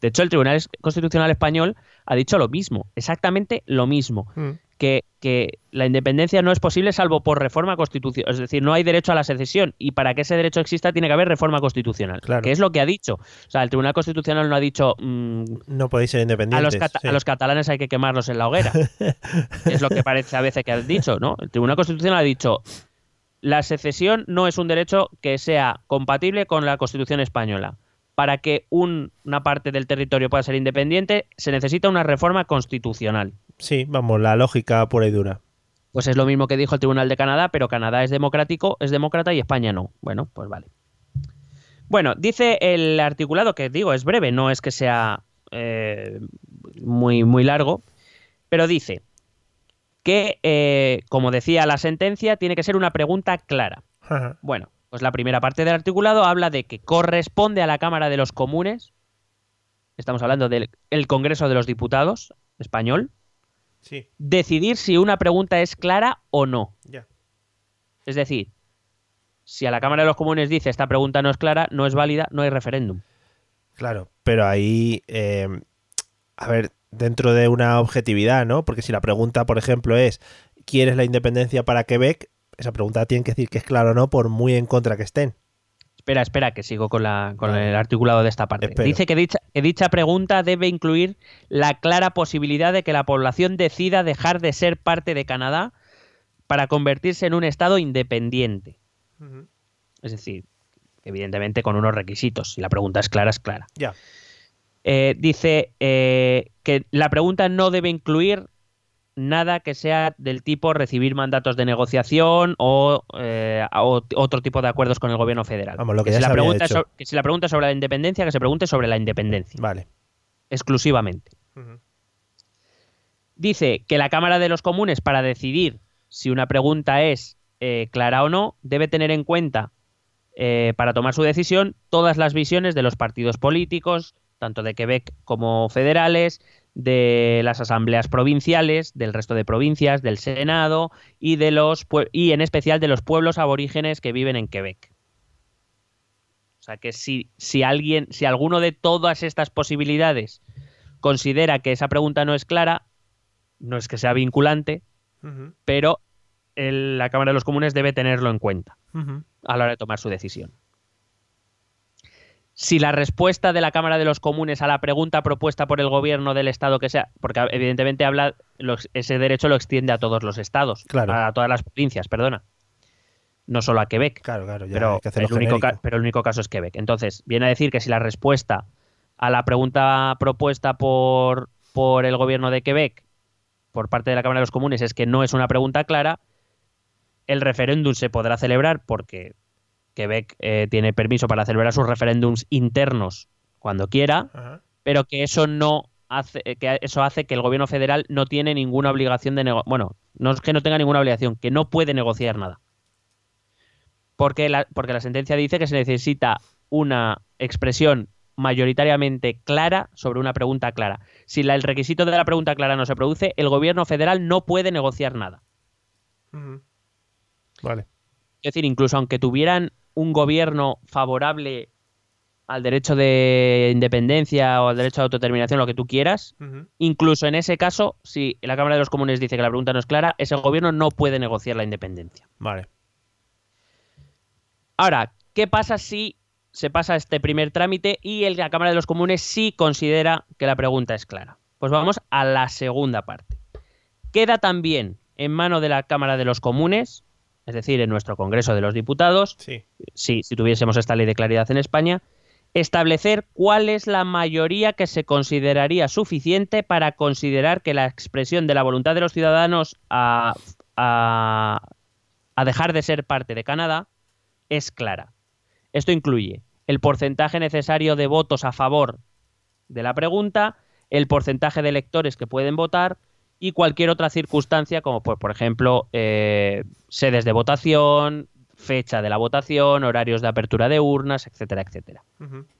Speaker 3: De hecho, el Tribunal Constitucional Español ha dicho lo mismo, exactamente lo mismo,
Speaker 2: Mm.
Speaker 3: Que, que la independencia no es posible salvo por reforma constitucional, es decir, no hay derecho a la secesión y para que ese derecho exista tiene que haber reforma constitucional,
Speaker 2: Claro.
Speaker 3: que es lo que ha dicho. O sea, el Tribunal Constitucional no ha dicho mm,
Speaker 2: No podéis ser
Speaker 3: a,
Speaker 2: independientes.
Speaker 3: los cata-
Speaker 2: sí.
Speaker 3: a los catalanes hay que quemarlos en la hoguera. es lo que parece a veces que has dicho, ¿no? El Tribunal Constitucional ha dicho la secesión no es un derecho que sea compatible con la Constitución española. Para que un- una parte del territorio pueda ser independiente, se necesita una reforma constitucional.
Speaker 2: Sí, vamos, la lógica pura y dura.
Speaker 3: Pues es lo mismo que dijo el Tribunal de Canadá, pero Canadá es democrático, es demócrata y España no. Bueno, pues vale. Bueno, dice el articulado que digo, es breve, no es que sea eh, muy, muy largo, pero dice que, eh, como decía la sentencia, tiene que ser una pregunta clara.
Speaker 2: Ajá.
Speaker 3: Bueno, pues la primera parte del articulado habla de que corresponde a la Cámara de los Comunes, estamos hablando del el Congreso de los Diputados español,
Speaker 2: Sí,
Speaker 3: decidir si una pregunta es clara o no. Es decir, si a la Cámara de los Comunes dice esta pregunta no es clara, no es válida, no hay referéndum.
Speaker 2: Claro, pero ahí, eh, a ver, dentro de una objetividad, ¿no? Porque si la pregunta, por ejemplo, es ¿quieres la independencia para Quebec? Esa pregunta tiene que decir que es claro o no, por muy en contra que estén.
Speaker 3: Espera, espera, que sigo con, la, con
Speaker 2: Vale.
Speaker 3: el articulado de esta parte.
Speaker 2: Espero.
Speaker 3: Dice que dicha, que dicha pregunta debe incluir la clara posibilidad de que la población decida dejar de ser parte de Canadá para convertirse en un Estado independiente. Es decir, evidentemente con unos requisitos. Si la pregunta es clara, es clara.
Speaker 2: Ya.
Speaker 3: Eh, dice eh, que la pregunta no debe incluir nada que sea del tipo recibir mandatos de negociación o, eh, o otro tipo de acuerdos con el gobierno federal.
Speaker 2: Vamos, lo que
Speaker 3: si
Speaker 2: ya
Speaker 3: la pregunta so- que si la pregunta es sobre la independencia, que se pregunte sobre la independencia,
Speaker 2: Vale.
Speaker 3: exclusivamente. Dice que la Cámara de los Comunes, para decidir si una pregunta es eh, clara o no, debe tener en cuenta, eh, para tomar su decisión, todas las visiones de los partidos políticos, tanto de Quebec como federales, de las asambleas provinciales, del resto de provincias, del Senado y de los y en especial de los pueblos aborígenes que viven en Quebec. O sea que si, si alguien, si alguno de todas estas posibilidades considera que esa pregunta no es clara, no es que sea vinculante, pero el- la Cámara de los Comunes debe tenerlo en cuenta a la hora de tomar su decisión. Si la respuesta de la Cámara de los Comunes a la pregunta propuesta por el gobierno del Estado que sea, porque evidentemente habla, ese derecho lo extiende a todos los estados,
Speaker 2: Claro.
Speaker 3: a todas las provincias, perdona, no solo a Quebec
Speaker 2: Claro, claro, ya
Speaker 3: pero,
Speaker 2: hay que hacerlo
Speaker 3: el único pero el único caso es Quebec. Entonces, viene a decir que si la respuesta a la pregunta propuesta por, por el gobierno de Quebec, por parte de la Cámara de los Comunes, es que no es una pregunta clara, el referéndum se podrá celebrar porque Quebec eh, tiene permiso para celebrar sus referéndums internos cuando quiera,
Speaker 2: Ajá.
Speaker 3: pero que eso no hace eh, que eso hace que el gobierno federal no tiene ninguna obligación de negociar. Bueno, no es que no tenga ninguna obligación, que no puede negociar nada. Porque la, porque la sentencia dice que se necesita una expresión mayoritariamente clara sobre una pregunta clara. Si la- el requisito de la pregunta clara no se produce, el gobierno federal no puede negociar nada.
Speaker 2: Vale.
Speaker 3: Es decir, incluso aunque tuvieran un gobierno favorable al derecho de independencia o al derecho de autodeterminación, lo que tú quieras, incluso en ese caso, si la Cámara de los Comunes dice que la pregunta no es clara, ese gobierno no puede negociar la independencia.
Speaker 2: Vale.
Speaker 3: Ahora, ¿qué pasa si se pasa este primer trámite y la Cámara de los Comunes sí considera que la pregunta es clara? Pues vamos a la segunda parte. Queda también en mano de la Cámara de los Comunes, es decir, en nuestro Congreso de los Diputados,
Speaker 2: Sí.
Speaker 3: si, si tuviésemos esta ley de claridad en España, establecer cuál es la mayoría que se consideraría suficiente para considerar que la expresión de la voluntad de los ciudadanos a, a- a dejar de ser parte de Canadá es clara. Esto incluye el porcentaje necesario de votos a favor de la pregunta, el porcentaje de electores que pueden votar y cualquier otra circunstancia, como por, por ejemplo eh, sedes de votación, fecha de la votación, horarios de apertura de urnas, etcétera, etcétera.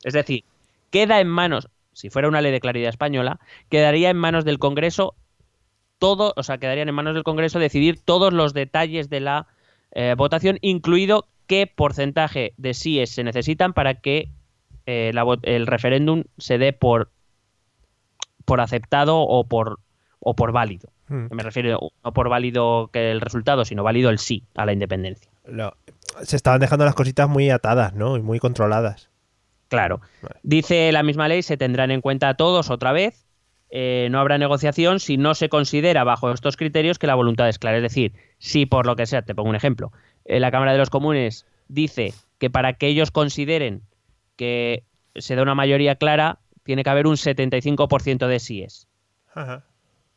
Speaker 3: Es decir, queda en manos, si fuera una ley de claridad española, quedaría en manos del Congreso todo, o sea, quedarían en manos del Congreso decidir todos los detalles de la eh, votación, incluido qué porcentaje de síes se necesitan para que eh, el referéndum se dé por, por aceptado o por, o por válido.
Speaker 2: Hmm.
Speaker 3: Me refiero no por válido que el resultado, sino válido el sí a la independencia.
Speaker 2: Se estaban dejando las cositas muy atadas, ¿no? Y muy controladas.
Speaker 3: Claro.
Speaker 2: Vale.
Speaker 3: Dice la misma ley, se tendrán en cuenta todos otra vez. eh, no habrá negociación si no se considera bajo estos criterios que la voluntad es clara. Es decir, si por lo que sea, te pongo un ejemplo, eh, la Cámara de los Comunes dice que para que ellos consideren que se da una mayoría clara, tiene que haber un 75% de síes.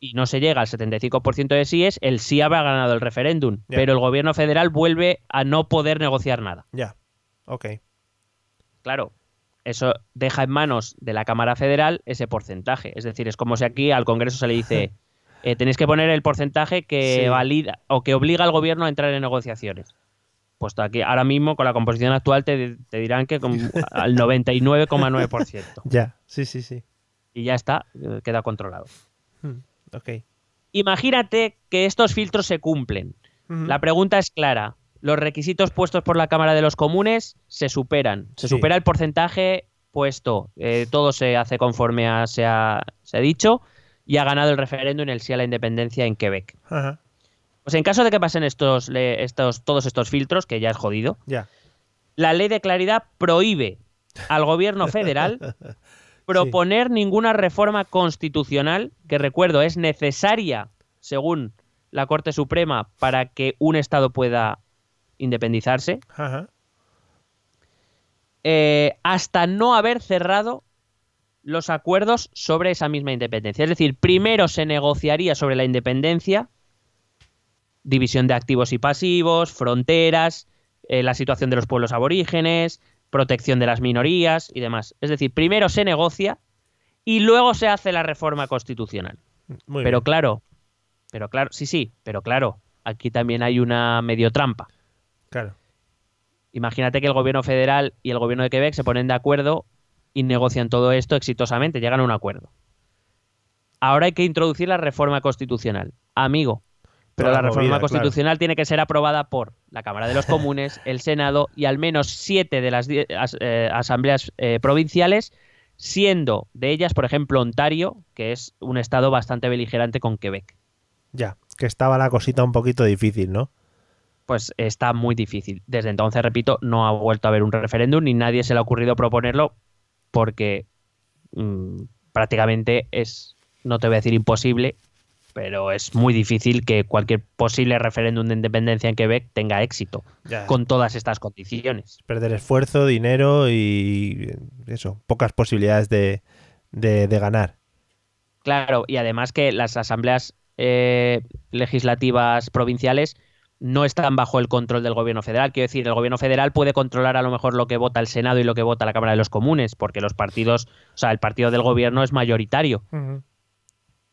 Speaker 3: Y no se llega al 75% de síes, el sí habrá ganado el referéndum. Pero el gobierno federal vuelve a no poder negociar nada.
Speaker 2: Ya. Ok.
Speaker 3: Claro, eso deja en manos de la Cámara Federal ese porcentaje. Es decir, es como si aquí al Congreso se le dice, eh, tenéis que poner el porcentaje que
Speaker 2: Sí.
Speaker 3: valida o que obliga al gobierno a entrar en negociaciones. Pues aquí, ahora mismo, con la composición actual, te, te dirán que con- al 99,9%.
Speaker 2: Ya. Sí, sí, sí.
Speaker 3: Y ya está, eh, queda controlado.
Speaker 2: Hmm, Ok.
Speaker 3: Imagínate que estos filtros se cumplen. La pregunta es clara. Los requisitos puestos por la Cámara de los Comunes se superan. Se
Speaker 2: Sí.
Speaker 3: supera el porcentaje puesto. Eh, todo se hace conforme a, se, ha, se ha dicho y ha ganado el referéndum en el sí a la independencia en Quebec. Pues en caso de que pasen estos, estos, todos estos filtros, que ya es jodido, la ley de claridad prohíbe al gobierno federal proponer ninguna reforma constitucional, que recuerdo es necesaria, según la Corte Suprema, para que un Estado pueda independizarse,
Speaker 2: Ajá.
Speaker 3: eh, hasta no haber cerrado los acuerdos sobre esa misma independencia. Es decir, primero se negociaría sobre la independencia, división de activos y pasivos, fronteras, eh, la situación de los pueblos aborígenes, protección de las minorías y demás. Es decir, primero se negocia y luego se hace la reforma constitucional.
Speaker 2: Muy
Speaker 3: pero
Speaker 2: bien.
Speaker 3: claro, pero claro, sí, sí, pero claro, aquí también hay una medio trampa.
Speaker 2: Claro.
Speaker 3: Imagínate que el gobierno federal y el gobierno de Quebec se ponen de acuerdo y negocian todo esto exitosamente, llegan a un acuerdo. Ahora hay que introducir la reforma constitucional. Amigo, pero la reforma
Speaker 2: movida,
Speaker 3: constitucional tiene que ser aprobada por la Cámara de los Comunes, el Senado y al menos siete de las die- as- eh, asambleas eh, provinciales, siendo de ellas, por ejemplo, Ontario, que es un estado bastante beligerante con Quebec.
Speaker 2: Ya. Que estaba la cosita un poquito difícil, ¿no?
Speaker 3: pues está muy difícil. Desde entonces, repito, no ha vuelto a haber un referéndum ni nadie se le ha ocurrido proponerlo porque mm, prácticamente es, no te voy a decir imposible, pero es muy difícil que cualquier posible referéndum de independencia en Quebec tenga éxito
Speaker 2: Ya.
Speaker 3: con todas estas condiciones.
Speaker 2: Perder esfuerzo, dinero y eso, pocas posibilidades de, de, de ganar.
Speaker 3: Claro, y además que las asambleas eh, legislativas provinciales no están bajo el control del gobierno federal. Quiero decir, el gobierno federal puede controlar a lo mejor lo que vota el Senado y lo que vota la Cámara de los Comunes, porque los partidos, o sea, el partido del gobierno es mayoritario,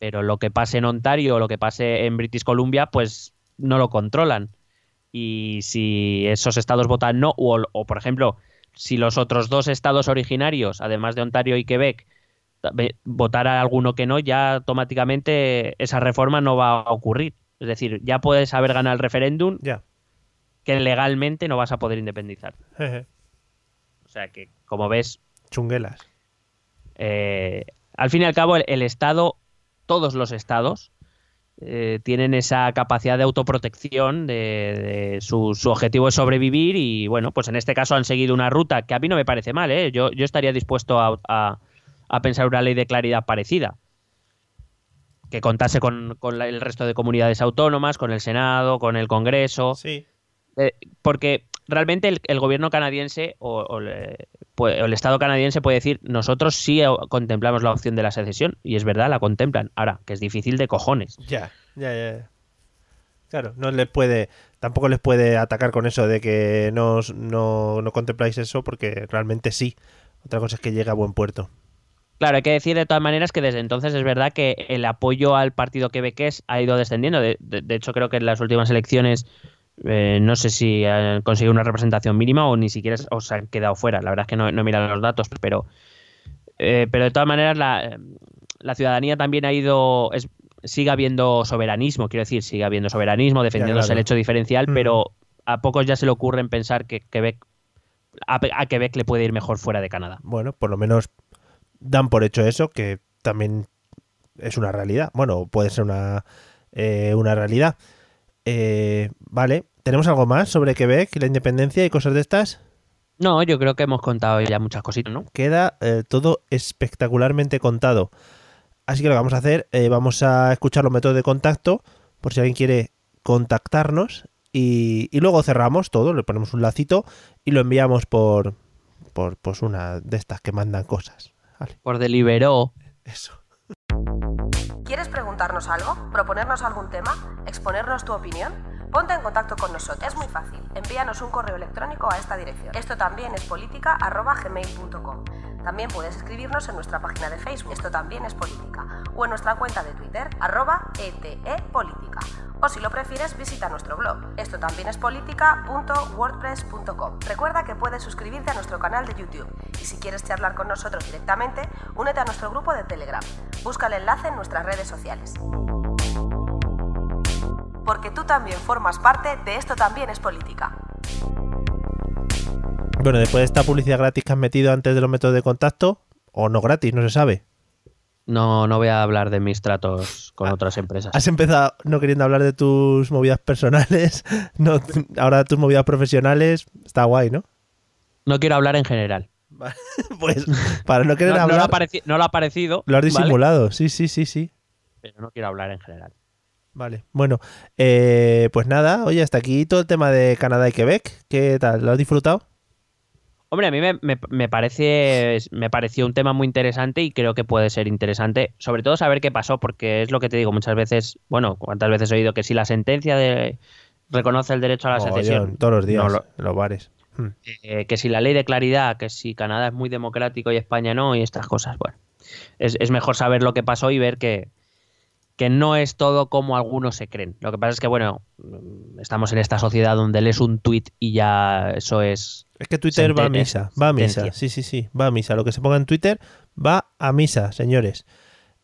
Speaker 3: pero lo que pase en Ontario o lo que pase en British Columbia, pues no lo controlan. Y si esos estados votan no, o, o, por ejemplo, si los otros dos estados originarios, además de Ontario y Quebec, votara alguno que no, ya automáticamente esa reforma no va a ocurrir. Es decir, ya puedes haber ganado el referéndum
Speaker 2: Ya.
Speaker 3: que legalmente no vas a poder independizar.
Speaker 2: Jeje.
Speaker 3: O sea que, como ves,
Speaker 2: Chunguelas.
Speaker 3: eh, al fin y al cabo, el, el Estado, todos los Estados, eh, tienen esa capacidad de autoprotección, de, de su, su objetivo es sobrevivir y bueno, pues en este caso han seguido una ruta que a mí no me parece mal, ¿eh? yo, yo estaría dispuesto a, a- a pensar una ley de claridad parecida, que contase con, con la- el resto de comunidades autónomas, con el Senado, con el Congreso,
Speaker 2: Sí.
Speaker 3: eh, porque realmente el, el gobierno canadiense o, o le- o el Estado canadiense puede decir, nosotros sí eh, contemplamos la opción de la secesión, y es verdad, la contemplan. Ahora, que es difícil de cojones.
Speaker 2: Ya, ya, ya. Claro, no les puede, tampoco les puede atacar con eso de que no, no, no contempláis eso porque realmente sí. Otra cosa es que llegue a buen puerto.
Speaker 3: Claro, hay que decir de todas maneras que desde entonces es verdad que el apoyo al partido quebequés ha ido descendiendo. De, de- de hecho, creo que en las últimas elecciones eh, no sé si han conseguido una representación mínima o ni siquiera o se han quedado fuera. La verdad es que no, no he mirado los datos, pero, eh, pero de todas maneras la, la ciudadanía también ha ido... Es, sigue habiendo soberanismo, quiero decir, sigue habiendo soberanismo, defendiéndose
Speaker 2: claro.
Speaker 3: el hecho diferencial,
Speaker 2: Mm.
Speaker 3: pero a pocos ya se le ocurre en pensar que Quebec a, a Quebec le puede ir mejor fuera de Canadá.
Speaker 2: Bueno, por lo menos dan por hecho eso, que también es una realidad. Bueno, puede ser una, eh, una realidad. Eh, vale, ¿tenemos algo más sobre Quebec y la independencia y cosas de estas?
Speaker 3: No, yo creo que hemos contado ya muchas cositas, ¿no?
Speaker 2: Queda eh, todo espectacularmente contado. Así que lo que vamos a hacer, eh, vamos a escuchar los métodos de contacto, por si alguien quiere contactarnos, y, y luego cerramos todo, le ponemos un lacito y lo enviamos por, por pues una de estas que mandan cosas. Vale,
Speaker 3: Por Deliveroo.
Speaker 2: eso.
Speaker 4: ¿Quieres preguntarnos algo? ¿Proponernos algún tema? ¿Exponernos tu opinión? Ponte en contacto con nosotros. Es muy fácil. Envíanos un correo electrónico a esta dirección. Esto también es política.gmail.com. También puedes escribirnos en nuestra página de Facebook. Esto también es política. O en nuestra cuenta de Twitter, arroba etepolítica. O si lo prefieres, visita nuestro blog. Esto también es política.wordpress.com. Recuerda que puedes suscribirte a nuestro canal de YouTube. Y si quieres charlar con nosotros directamente, únete a nuestro grupo de Telegram. Busca el enlace en nuestras redes sociales. Porque tú también formas parte de Esto también es política.
Speaker 2: Bueno, después de esta publicidad gratis que has metido antes de los métodos de contacto, o no gratis, no se sabe.
Speaker 3: No, no voy a hablar de mis tratos con
Speaker 2: Ah,
Speaker 3: otras empresas.
Speaker 2: Has empezado no queriendo hablar de tus movidas personales, no, ahora tus movidas profesionales, está guay, ¿no?
Speaker 3: No quiero hablar en general.
Speaker 2: Pues para no querer
Speaker 3: No, no lo,
Speaker 2: hablar,
Speaker 3: ha no lo ha parecido.
Speaker 2: lo has
Speaker 3: ¿vale?
Speaker 2: disimulado, sí, sí, sí, sí.
Speaker 3: Pero no quiero hablar en general.
Speaker 2: Vale, bueno, eh, pues nada, oye, hasta aquí todo el tema de Canadá y Quebec. ¿Qué tal? ¿Lo has disfrutado?
Speaker 3: Hombre, a mí me, me- me parece me pareció un tema muy interesante y creo que puede ser interesante, sobre todo saber qué pasó, porque es lo que te digo muchas veces, bueno, cuántas veces he oído que si la sentencia de reconoce el derecho a la secesión,
Speaker 2: todos los días
Speaker 3: no lo-
Speaker 2: en los bares. Hmm.
Speaker 3: eh, que si la ley de claridad, que si Canadá es muy democrático y España no, y estas cosas, bueno, es, es mejor saber lo que pasó y ver que, que no es todo como algunos se creen. Lo que pasa es que, bueno, estamos en esta sociedad donde lees un tuit y ya eso es...
Speaker 2: Es que Twitter va a misa, va a misa, sí, sí, sí, va a misa. Lo que se ponga en Twitter va a misa, señores.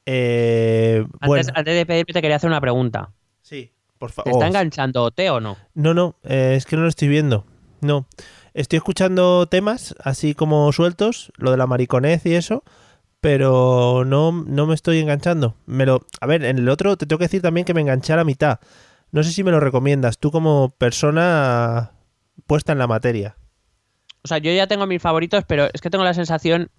Speaker 2: Eh, bueno,
Speaker 3: Antes, antes de pedirme te quería hacer una pregunta.
Speaker 2: sí, por
Speaker 3: ¿Te
Speaker 2: favor.
Speaker 3: está enganchando OT o no?
Speaker 2: No, no, eh, es que no lo estoy viendo. No. Estoy escuchando temas así como sueltos, lo de la mariconez y eso, pero no, no me estoy enganchando. Me lo, a ver, en el otro te tengo que decir también que me enganché a la mitad. No sé si me lo recomiendas, tú como persona puesta en la materia.
Speaker 3: O sea, yo ya tengo mis favoritos, pero es que tengo la sensación...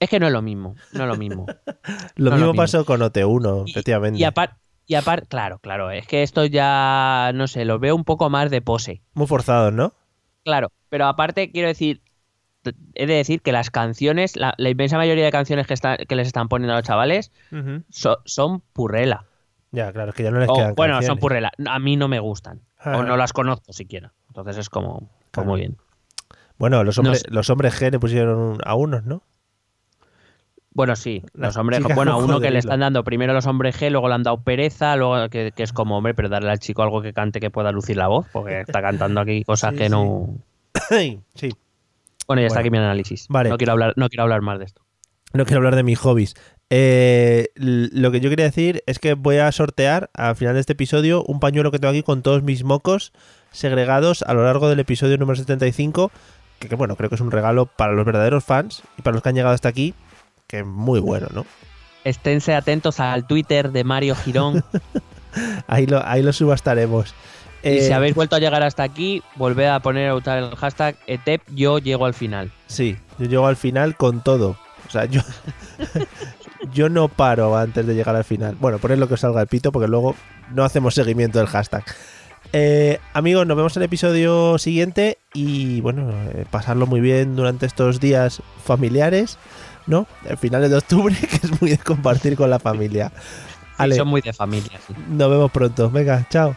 Speaker 3: Es que no es lo mismo, no es lo mismo.
Speaker 2: Lo
Speaker 3: No,
Speaker 2: mismo pasó con OT1,
Speaker 3: Y-
Speaker 2: efectivamente.
Speaker 3: Y aparte, y claro, claro, es que esto ya, no sé, lo veo un poco más de pose.
Speaker 2: Muy forzados, ¿no?
Speaker 3: Claro, pero aparte quiero decir, he de decir que las canciones, la, la inmensa mayoría de canciones que, está- que les están poniendo a los chavales so- son purrela.
Speaker 2: Ya, claro, es que ya no les
Speaker 3: O,
Speaker 2: quedan
Speaker 3: bueno, son purrela. A mí no me gustan.
Speaker 2: Ah.
Speaker 3: O no las conozco siquiera. Entonces es como,
Speaker 2: Claro.
Speaker 3: muy bien.
Speaker 2: Bueno, los
Speaker 3: No
Speaker 2: hombres,
Speaker 3: sé.
Speaker 2: los hombres G le pusieron a unos, ¿no?
Speaker 3: Bueno, sí,
Speaker 2: Las
Speaker 3: los hombres, bueno, a uno que le están dando primero los hombres G, luego le han dado pereza, luego que, que es como, hombre, pero darle al chico algo que cante que pueda lucir la voz, porque está cantando aquí cosas
Speaker 2: Sí,
Speaker 3: que
Speaker 2: sí.
Speaker 3: no.
Speaker 2: sí.
Speaker 3: Bueno, ya está
Speaker 2: Bueno.
Speaker 3: aquí mi análisis.
Speaker 2: Vale.
Speaker 3: No quiero hablar, no quiero hablar más de esto.
Speaker 2: No quiero hablar de mis hobbies. Eh, lo que yo quería decir es que voy a sortear al final de este episodio un pañuelo que tengo aquí con todos mis mocos segregados a lo largo del episodio número 75. Que, que, bueno, creo que es un regalo para los verdaderos fans y para los que han llegado hasta aquí, que es muy bueno, ¿no?
Speaker 3: Esténse atentos al Twitter de Mario Girón.
Speaker 2: Ahí lo, ahí lo subastaremos.
Speaker 3: Y
Speaker 2: Eh,
Speaker 3: si habéis vuelto a llegar hasta aquí, volved a poner a usar el hashtag ETEP, yo llego al final.
Speaker 2: Sí, yo llego al final con todo. O sea, yo, yo no paro antes de llegar al final. Bueno, poned lo que os salga el pito porque luego no hacemos seguimiento del hashtag. Eh, amigos, nos vemos en el episodio siguiente y bueno, eh, pasarlo muy bien durante estos días familiares, ¿no? El finales de octubre, que es muy de compartir con la familia.
Speaker 3: Sí, son muy de familia, sí.
Speaker 2: nos vemos pronto. Venga, chao.